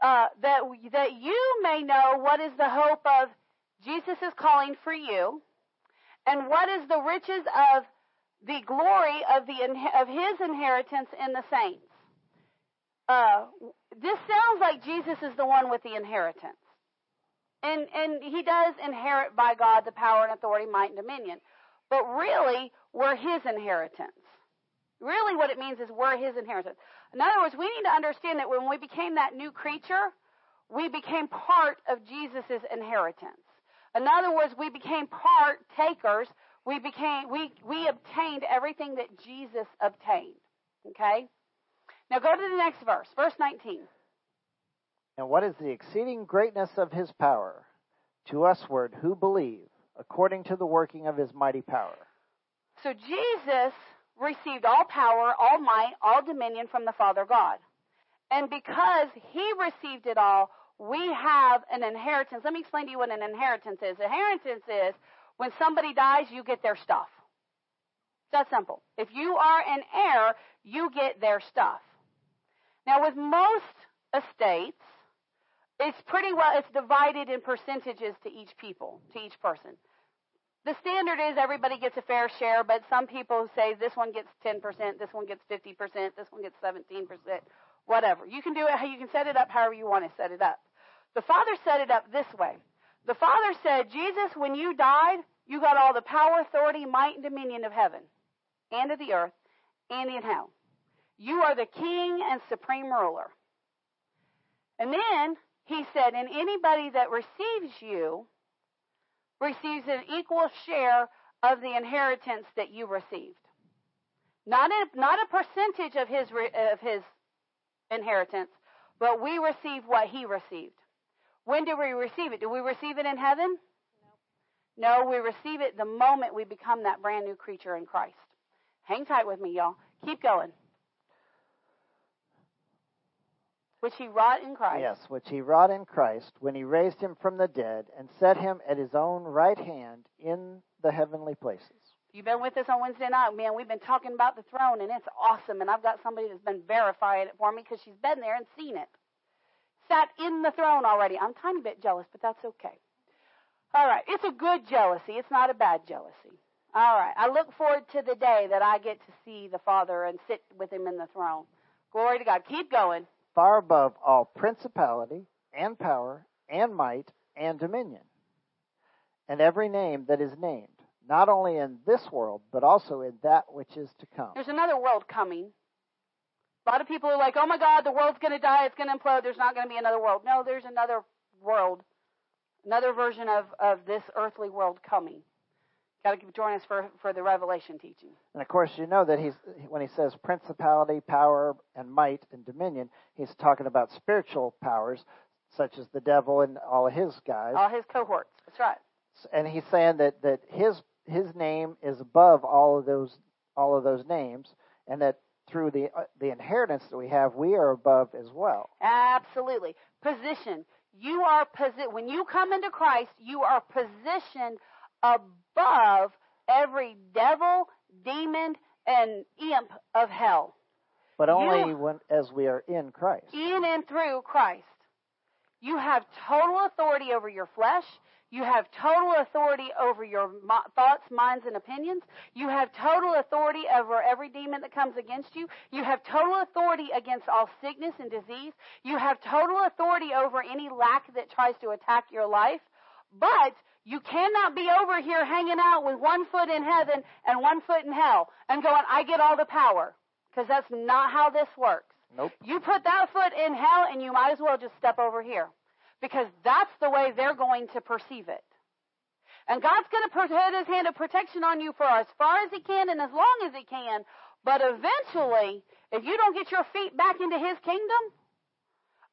Uh, that, that you may know what is the hope of Jesus' calling for you and what is the riches of the glory of, the, of his inheritance in the saints. Uh, this sounds like Jesus is the one with the inheritance. And, and he does inherit by God the power and authority, might, and dominion. But really, we're his inheritance. Really, what it means is we're his inheritance. In other words, we need to understand that when we became that new creature, we became part of Jesus' inheritance. In other words, we became part takers. We became we we obtained everything that Jesus obtained. Okay? Now go to the next verse, verse 19. And what is the exceeding greatness of his power to usward who believe, according to the working of his mighty power? So Jesus received all power, all might, all dominion from the Father God. And because he received it all, we have an inheritance. Let me explain to you what an inheritance is. Inheritance is when somebody dies, you get their stuff. It's that simple. If you are an heir, you get their stuff. Now, with most estates, it's pretty well, it's divided in percentages to each people, to each person. The standard is everybody gets a fair share, but some people say this one gets 10%, this one gets 50%, this one gets 17%, whatever. You can do it, you can set it up however you want to set it up. The Father set it up this way. The Father said, Jesus, when you died, you got all the power, authority, might, and dominion of heaven and of the earth and in hell. You are the king and supreme ruler. And then he said, and anybody that receives you receives an equal share of the inheritance that you received. Not a, not a percentage of his, of his inheritance, but we receive what he received. When do we receive it? Do we receive it in heaven? No. No, we receive it the moment we become that brand new creature in Christ. Hang tight with me, y'all. Keep going. Which he wrought in Christ. Yes, which he wrought in Christ when he raised him from the dead and set him at his own right hand in the heavenly places. You've been with us on Wednesday night, man. We've been talking about the throne, and it's awesome. And I've got somebody that's been verifying it for me because she's been there and seen it. Sat in the throne already. I'm a tiny bit jealous, but that's okay. All right. It's a good jealousy. It's not a bad jealousy. All right. I look forward to the day that I get to see the Father and sit with him in the throne. Glory to God. Keep going far above all principality and power and might and dominion, and every name that is named, not only in this world, but also in that which is to come. There's another world coming. A lot of people are like, oh my God, the world's going to die, it's going to implode, there's not going to be another world. No, there's another world, another version of, of this earthly world coming. Got to join us for, for the Revelation teaching. And of course, you know that he's when he says principality, power, and might and dominion, he's talking about spiritual powers, such as the devil and all of his guys. All his cohorts. That's right. And he's saying that, that his his name is above all of those all of those names, and that through the uh, the inheritance that we have, we are above as well. Absolutely. Position. You are posi- when you come into Christ, you are positioned above every devil, demon, and imp of hell. but You- only when, as we are in Christ. in and through Christ. You have total authority over your flesh. You have total authority over your thoughts, minds, and opinions. You have total authority over every demon that comes against you. You have total authority against all sickness and disease. You have total authority over any lack that tries to attack your life. But you cannot be over here hanging out with one foot in heaven and one foot in hell and going, I get all the power. Because that's not how this works. Nope. You put that foot in hell and you might as well just step over here. Because that's the way they're going to perceive it. And God's going to put his hand of protection on you for as far as he can and as long as he can. But eventually, if you don't get your feet back into his kingdom,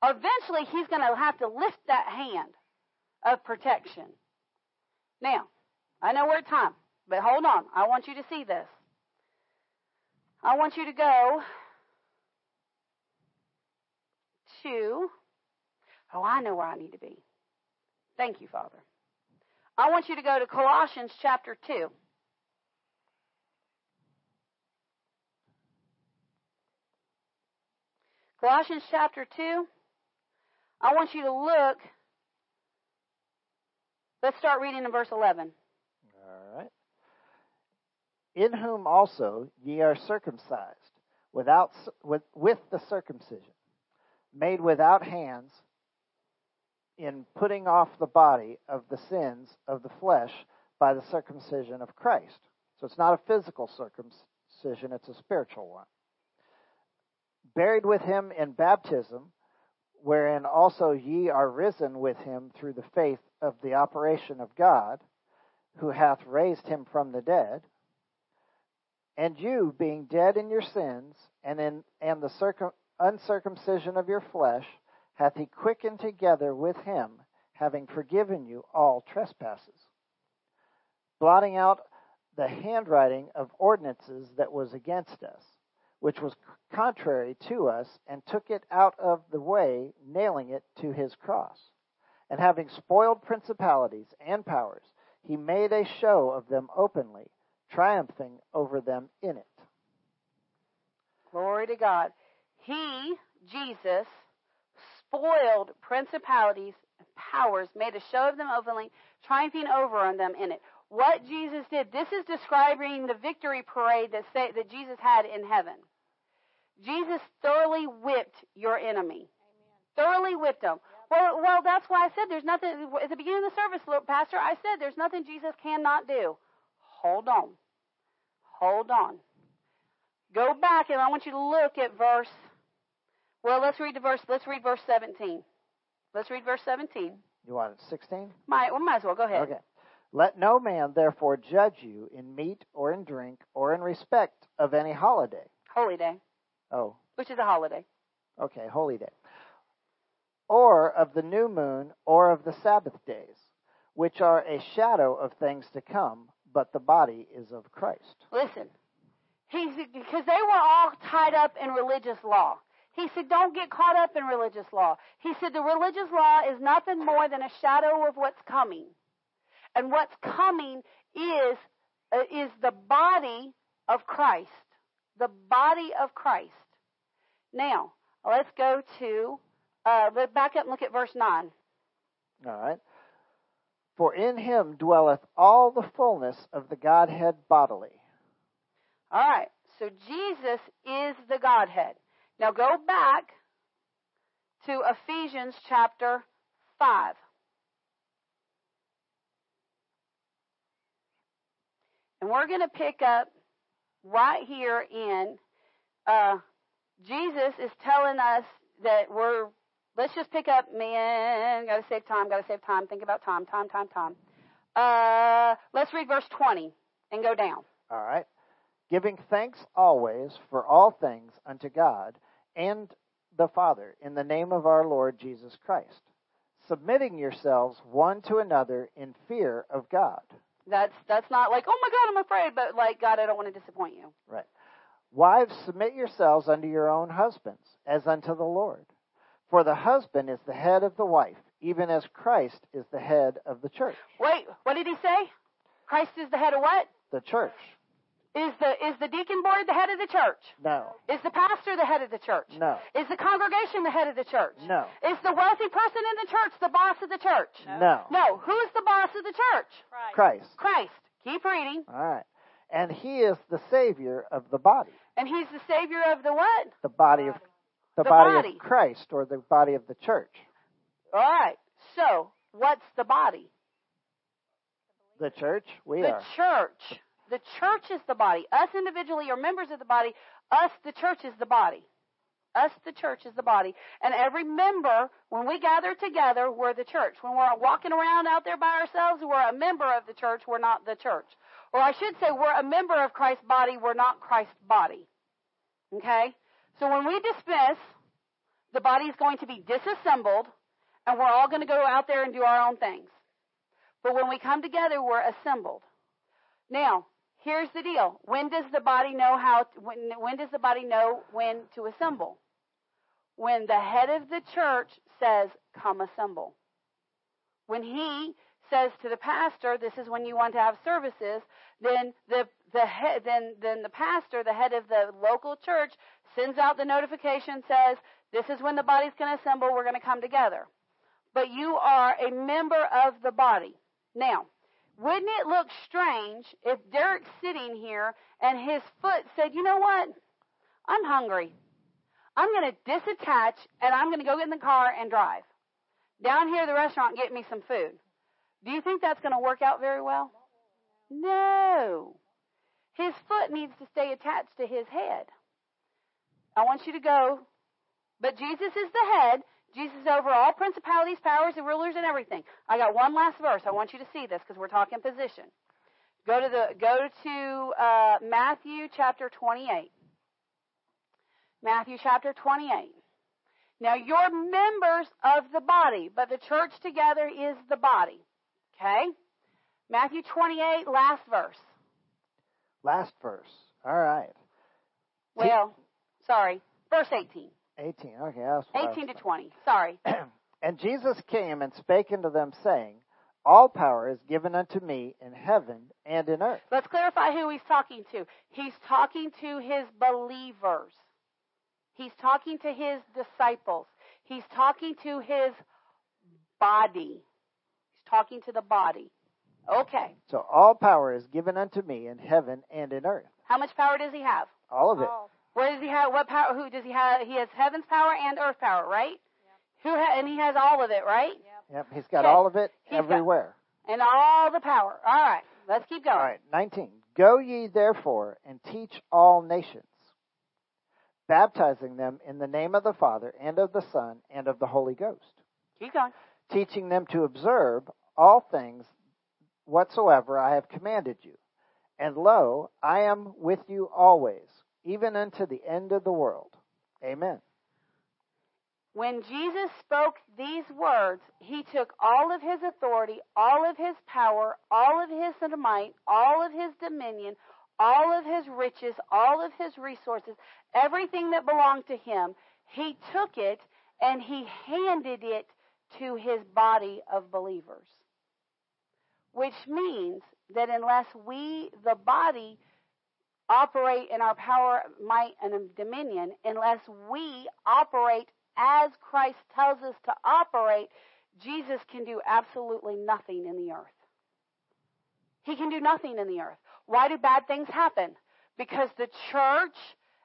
eventually he's going to have to lift that hand of protection. Now, I know we're at time, but hold on. I want you to see this. I want you to go to, oh, I know where I need to be. Thank you, Father. I want you to go to Colossians chapter 2. Colossians chapter 2. I want you to look. Let's start reading in verse 11. All right. In whom also ye are circumcised, without with, with the circumcision, made without hands, in putting off the body of the sins of the flesh by the circumcision of Christ. So it's not a physical circumcision, it's a spiritual one. Buried with him in baptism, wherein also ye are risen with him through the faith of the operation of God, who hath raised him from the dead, and you, being dead in your sins and in and the circum, uncircumcision of your flesh, hath he quickened together with him, having forgiven you all trespasses, blotting out the handwriting of ordinances that was against us, which was contrary to us, and took it out of the way, nailing it to his cross. And having spoiled principalities and powers, he made a show of them openly, triumphing over them in it. Glory to God. He, Jesus, spoiled principalities and powers, made a show of them openly, triumphing over on them in it. What Jesus did, this is describing the victory parade that, say, that Jesus had in heaven. Jesus thoroughly whipped your enemy. Thoroughly whipped them. Well, well, that's why I said there's nothing, at the beginning of the service, look, Pastor, I said there's nothing Jesus cannot do. Hold on. Hold on. Go back and I want you to look at verse, well, let's read the verse, let's read verse 17. Let's read verse 17. You want it 16? Might, well, might as well. Go ahead. Okay. Let no man therefore judge you in meat or in drink or in respect of any holiday. Holy day, Oh, which is a holiday. okay, holy day. Or of the new moon or of the Sabbath days, which are a shadow of things to come, but the body is of Christ. Listen, he because they were all tied up in religious law. He said, "Don't get caught up in religious law." He said, "The religious law is nothing more than a shadow of what's coming, and what's coming is uh, is the body of Christ, the body of Christ." Now, let's go to uh, let's back up and look at verse nine. All right. For in him dwelleth all the fullness of the Godhead bodily. All right. So Jesus is the Godhead. Now go back to Ephesians chapter 5. And we're going to pick up right here in uh, Jesus is telling us that we're, let's just pick up, man, got to save time, got to save time, think about time, time, time, time. Uh, let's read verse 20 and go down. All right. Giving thanks always for all things unto God and the Father in the name of our Lord Jesus Christ, submitting yourselves one to another in fear of God. That's that's not like, oh my God, I'm afraid, but like, God, I don't want to disappoint you. Right. Wives, submit yourselves unto your own husbands, as unto the Lord. For the husband is the head of the wife, even as Christ is the head of the church. Wait, what did he say? Christ is the head of what? The church. Is the is the deacon board the head of the church? No. Is the pastor the head of the church? No. Is the congregation the head of the church? No. Is the wealthy person in the church the boss of the church? No. No. Who's the boss of the church? Christ. Christ. Keep reading. All right. And he is the savior of the body. And he's the savior of the what? The body of the, The body, body. of Christ or the body of the church. All right. So, what's the body? The church, we the are. church. The church is the body. Us individually are members of the body. Us, the church, is the body. Us, the church, is the body. And every member, when we gather together, we're the church. When we're walking around out there by ourselves, we're a member of the church. We're not the church. Or I should say, we're a member of Christ's body. We're not Christ's body. Okay? So when we dismiss, the body is going to be disassembled, and we're all going to go out there and do our own things. But when we come together, we're assembled. Now, here's the deal. When does the body know how when when does the body know when to assemble? When the head of the church says, "Come assemble." When he says to the pastor, "This is when you want to have services," then the the then then the pastor, the head of the local church, sends out the notification says, "This is when the body's going to assemble. We're going to come together." But you are a member of the body. Now, wouldn't it look strange if Derek's sitting here and his foot said, you know what? I'm hungry. I'm going to disattach and I'm going to go get in the car and drive down here to the restaurant and get me some food. Do you think that's going to work out very well? No. His foot needs to stay attached to his head. I want you to go, but Jesus is the head. Jesus is over all principalities, powers, and rulers, and everything. I got one last verse. I want you to see this because we're talking position. Go to the go to uh, Matthew chapter 28. Matthew chapter 28. Now you're members of the body, but the church together is the body. Okay? Matthew 28, last verse. Last verse. All right. Well, sorry, verse 18. 18. Okay, that's what I was 18 to 20. Sorry. (clears throat) and Jesus came and spake unto them, saying, All power is given unto me in heaven and in earth. Let's clarify who he's talking to. He's talking to his believers. He's talking to his disciples. He's talking to his body. He's talking to the body. Okay. So all power is given unto me in heaven and in earth. How much power does he have? All of it. Where does he have? What power? Who does he have? He has heaven's power and earth power, right? Yep. Who ha- and he has all of it, right? Yep, he's got Okay. all of it He's got- everywhere. And all the power. All right. Let's keep going. All right, 19. Go ye therefore and teach all nations, baptizing them in the name of the Father and of the Son and of the Holy Ghost, Keep going. teaching them to observe all things whatsoever I have commanded you. And lo, I am with you always, even unto the end of the world. Amen. When Jesus spoke these words, he took all of his authority, all of his power, all of his might, all of his dominion, all of his riches, all of his resources, everything that belonged to him, he took it and he handed it to his body of believers. Which means that unless we, the body, operate in our power, might, and dominion, unless we operate as Christ tells us to operate, Jesus can do absolutely nothing in the earth. He can do nothing in the earth. Why do bad things happen? Because the church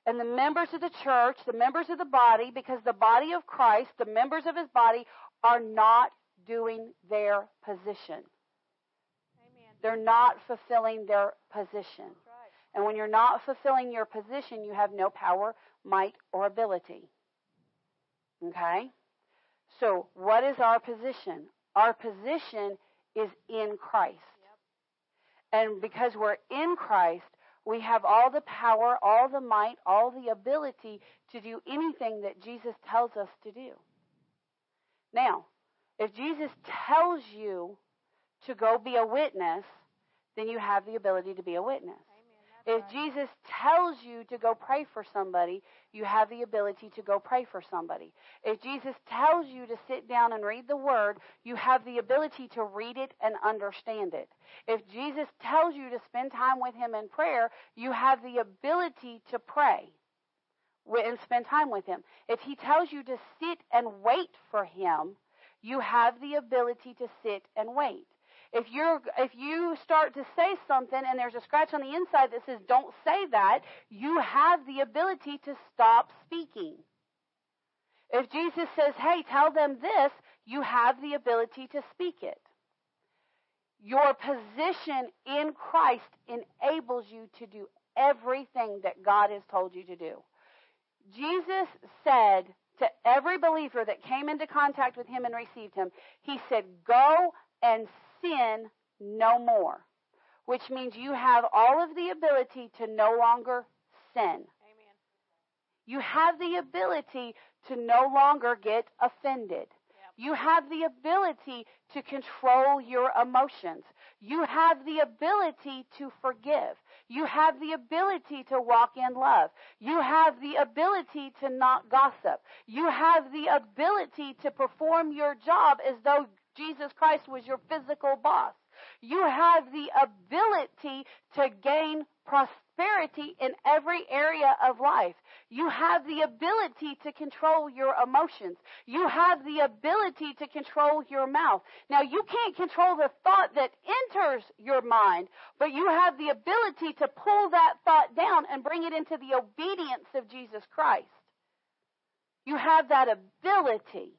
and the members of the church, the members of the body, because the body of Christ, the members of his body, are not doing their position. They're not fulfilling their position. And when you're not fulfilling your position, you have no power, might, or ability. Okay? So, what is our position? Our position is in Christ. And because we're in Christ, we have all the power, all the might, all the ability to do anything that Jesus tells us to do. Now, if Jesus tells you to go be a witness, then you have the ability to be a witness. If Jesus tells you to go pray for somebody, you have the ability to go pray for somebody. If Jesus tells you to sit down and read the Word, you have the ability to read it and understand it. If Jesus tells you to spend time with Him in prayer, you have the ability to pray and spend time with Him. If He tells you to sit and wait for Him, you have the ability to sit and wait. If you're if you start to say something and there's a scratch on the inside that says don't say that, you have the ability to stop speaking. If Jesus says, "Hey, tell them this," you have the ability to speak it. Your position in Christ enables you to do everything that God has told you to do. Jesus said to every believer that came into contact with him and received him, he said, Go and sin no more, which means you have all of the ability to no longer sin. Amen. You have the ability to no longer get offended. You have the ability to control your emotions. You have the ability to forgive. You have the ability to walk in love. You have the ability to not gossip. You have the ability to perform your job as though Jesus Christ was your physical boss. You have the ability to gain prosperity in every area of life. You have the ability to control your emotions. You have the ability to control your mouth. Now, you can't control the thought that enters your mind, but you have the ability to pull that thought down and bring it into the obedience of Jesus Christ. You have that ability.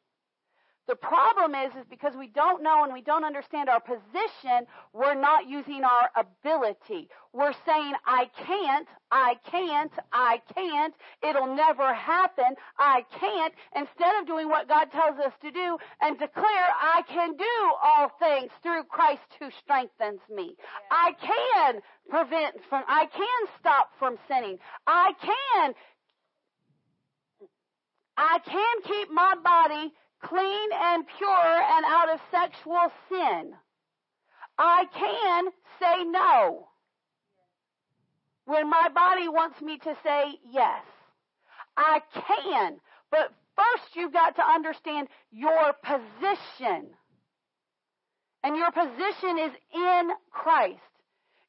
The problem is, is because we don't know and we don't understand our position, we're not using our ability. We're saying, I can't, I can't, I can't, it'll never happen, I can't, instead of doing what God tells us to do and declare, I can do all things through Christ who strengthens me. I can prevent from, I can stop from sinning. I can, I can keep my body clean and pure and out of sexual sin. I can say no when my body wants me to say yes. I can, but first you've got to understand your position. And your position is in Christ.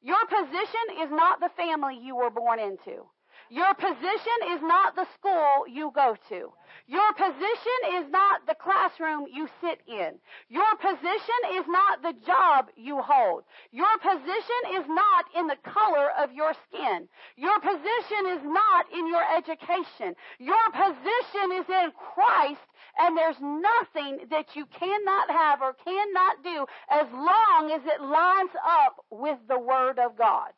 Your position is not the family you were born into. Your position is not the school you go to. Your position is not the classroom you sit in. Your position is not the job you hold. Your position is not in the color of your skin. Your position is not in your education. Your position is in Christ and there's nothing that you cannot have or cannot do as long as it lines up with the Word of God.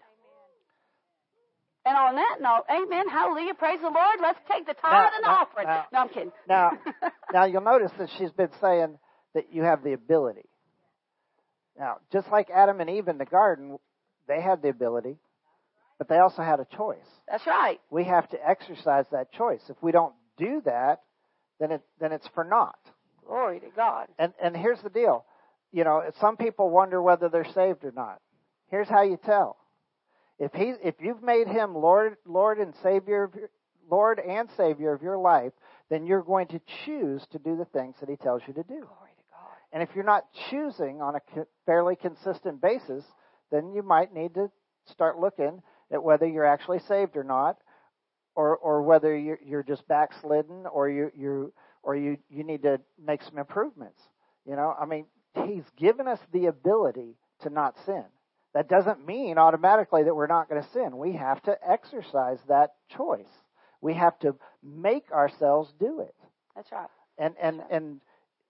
And on that note, amen, hallelujah, praise the Lord. Let's take the tithe and now, offering. now- no, I'm kidding. Now, (laughs) now you'll notice that she's been saying that you have the ability. Now, just like Adam and Eve in the garden, they had the ability, but they also had a choice. That's right. We have to exercise that choice. If we don't do that, then it then it's for naught. Glory to God. And and here's the deal. You know, some people wonder whether they're saved or not. Here's how you tell. If he if you've made him Lord Lord and Savior of your, Lord and Savior of your life, then you're going to choose to do the things that he tells you to do. Glory to God. And if you're not choosing on a co- fairly consistent basis, then you might need to start looking at whether you're actually saved or not, or or whether you're, you're just backslidden, or you you or you you need to make some improvements. You know, I mean, He's given us the ability to not sin. That doesn't mean automatically that we're not going to sin. We have to exercise that choice. We have to make ourselves do it. That's right. And and and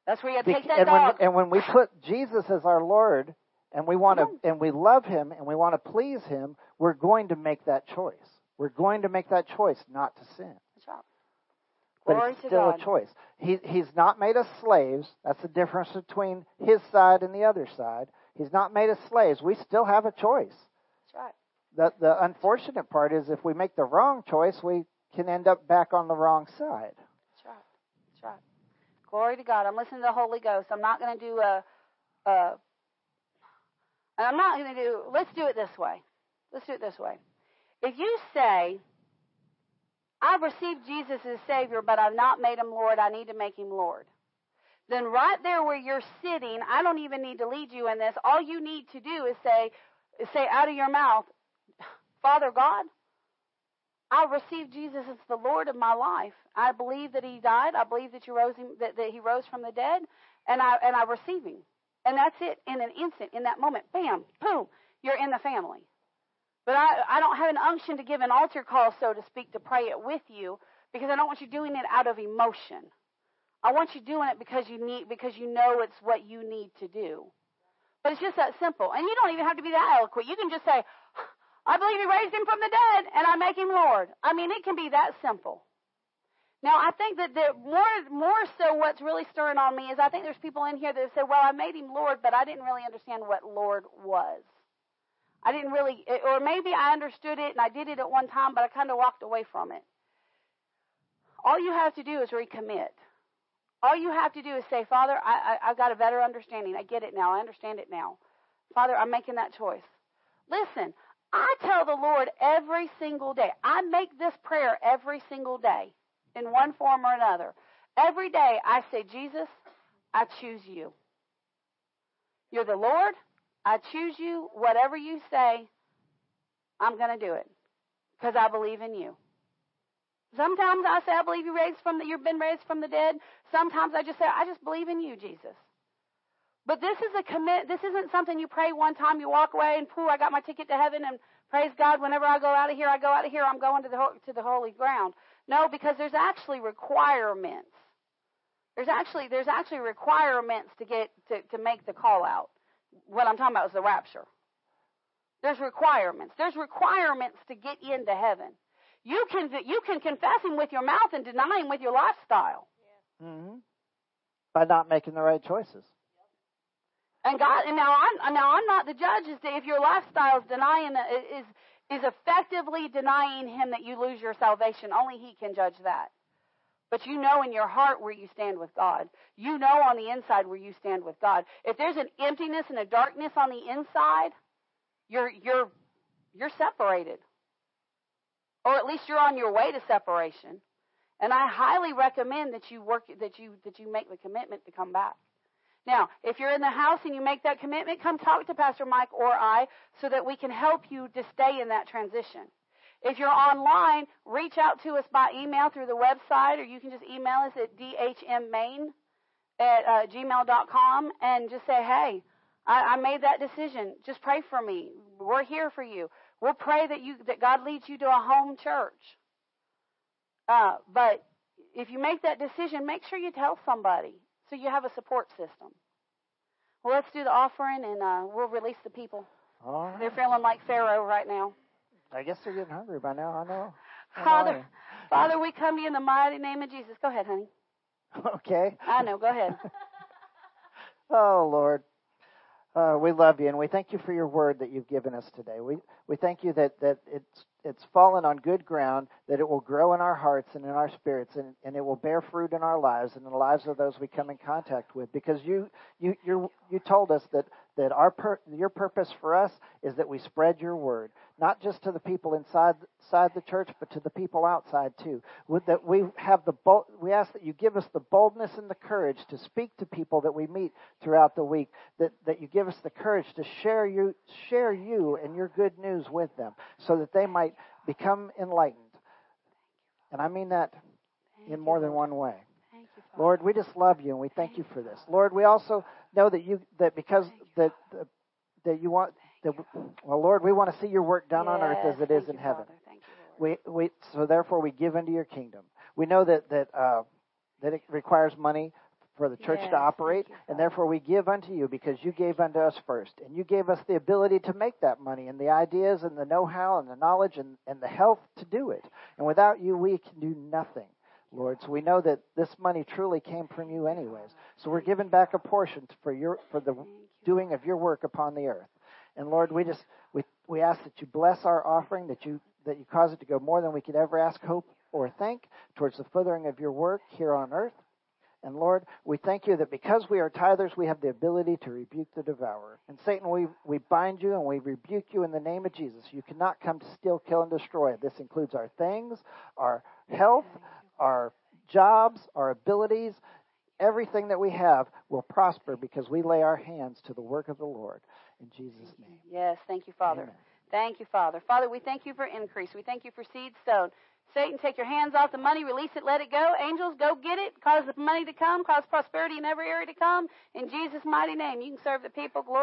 That's where you take that and when, and when we put Jesus as our Lord and we want to and we love him and we want to please him, we're going to make that choice. We're going to make that choice not to sin. That's right. But Glory it's still God. a choice. He he's not made us slaves. That's the difference between his side and the other side. He's not made us slaves. We still have a choice. That's right. The the unfortunate part is if we make the wrong choice, we can end up back on the wrong side. That's right. That's right. Glory to God. I'm listening to the Holy Ghost. I'm not going to do a, a. And I'm not going to do. Let's do it this way. Let's do it this way. If you say, I've received Jesus as Savior, but I've not made him Lord, I need to make him Lord. Then, right there where you're sitting, I don't even need to lead you in this. All you need to do is say, say out of your mouth, Father God, I receive Jesus as the Lord of my life. I believe that He died. I believe that rose him, that, that He rose from the dead, and I and I receive Him. And that's it. In an instant, in that moment, bam, boom, you're in the family. But I I don't have an unction to give an altar call, so to speak, to pray it with you because I don't want you doing it out of emotion. I want you doing it because you need because you know it's what you need to do. But it's just that simple. And you don't even have to be that eloquent. You can just say, (sighs) I believe he raised him from the dead and I make him Lord. I mean, it can be that simple. Now, I think that the more more so what's really stirring on me is I think there's people in here that say, "Well, I made him Lord, but I didn't really understand what Lord was. I didn't really or maybe I understood it and I did it at one time, but I kind of walked away from it." All you have to do is recommit. All you have to do is say, Father, I, I, I've got a better understanding. I get it now. I understand it now. Father, I'm making that choice. Listen, I tell the Lord every single day. I make this prayer every single day in one form or another. Every day I say, Jesus, I choose you. You're the Lord. I choose you. Whatever you say, I'm going to do it because I believe in you. Sometimes I say, I believe you raised from the, you've been raised from the dead. Sometimes I just say, I just believe in you, Jesus. But this is a commit. This isn't something you pray one time, you walk away, and pooh, I got my ticket to heaven, and praise God. Whenever I go out of here, I go out of here. I'm going to the to the holy ground. No, because there's actually requirements. There's actually there's actually requirements to get to to make the call out. What I'm talking about is the rapture. There's requirements. There's requirements to get into heaven. You can you can confess him with your mouth and deny him with your lifestyle. Mm-hmm. By not making the right choices. And God, and now I'm now I'm not the judge as to if your lifestyle is denying is is effectively denying Him that you lose your salvation. Only He can judge that. But you know in your heart where you stand with God. You know on the inside where you stand with God. If there's an emptiness and a darkness on the inside, you're you're you're separated or at least you're on your way to separation. And I highly recommend that you work that you that you make the commitment to come back. Now, if you're in the house and you make that commitment, come talk to Pastor Mike or I so that we can help you to stay in that transition. If you're online, reach out to us by email through the website, or you can just email us at dhmmain at uh, gmail.com and just say, hey, I, I made that decision. Just pray for me. We're here for you. We'll pray that you that God leads you to a home church. Uh, but if you make that decision, make sure you tell somebody so you have a support system. Well, let's do the offering and uh, we'll release the people. Right. They're feeling like Pharaoh right now. I guess they're getting hungry by now. I know. I Father, know. Father, we come to you in the mighty name of Jesus. Go ahead, honey. (laughs) Okay. I know. Go ahead. (laughs) Oh Lord, uh, we love you and we thank you for your word that you've given us today. We we thank you that that it's it's fallen on good ground, that it will grow in our hearts and in our spirits, and, and it will bear fruit in our lives and in the lives of those we come in contact with. Because you you you you told us that that our per, your purpose for us is that we spread your word, not just to the people inside inside the church, but to the people outside too. With that we have the bold, we ask that you give us the boldness and the courage to speak to people that we meet throughout the week. That that you give us the courage to share you share you and your good news with them, so that they might become enlightened. And I mean that in more than one way. You, Lord, we just love you and we thank you for this. Lord, we also know that you that because that that you want that well, Lord, we want to see your work done on earth as it is in heaven. You, We we so therefore we give into your kingdom. We know that that uh, that it requires money for the church Yes, to operate, you, and therefore we give unto you because you gave unto us first, and you gave us the ability to make that money and the ideas and the know-how and the knowledge and, and the health to do it. And without you, we can do nothing. Lord, so we know that this money truly came from you anyways. So we're giving back a portion for your for the doing of your work upon the earth. And Lord, we just we we ask that you bless our offering, that you that you cause it to go more than we could ever ask, hope, or think towards the furthering of your work here on earth. And Lord, we thank you that because we are tithers, we have the ability to rebuke the devourer. And Satan, we, we bind you and we rebuke you in the name of Jesus. You cannot come to steal, kill, and destroy. This includes our things, our health, our jobs, our abilities. Everything that we have will prosper because we lay our hands to the work of the Lord. In Jesus' name. Yes, thank you, Father. Amen. Thank you, Father. Father, we thank you for increase. We thank you for seed sown. Satan, take your hands off the money, release it, let it go. Angels, go get it. Cause the money to come, cause prosperity in every area to come. In Jesus' mighty name, you can serve the people. Glory.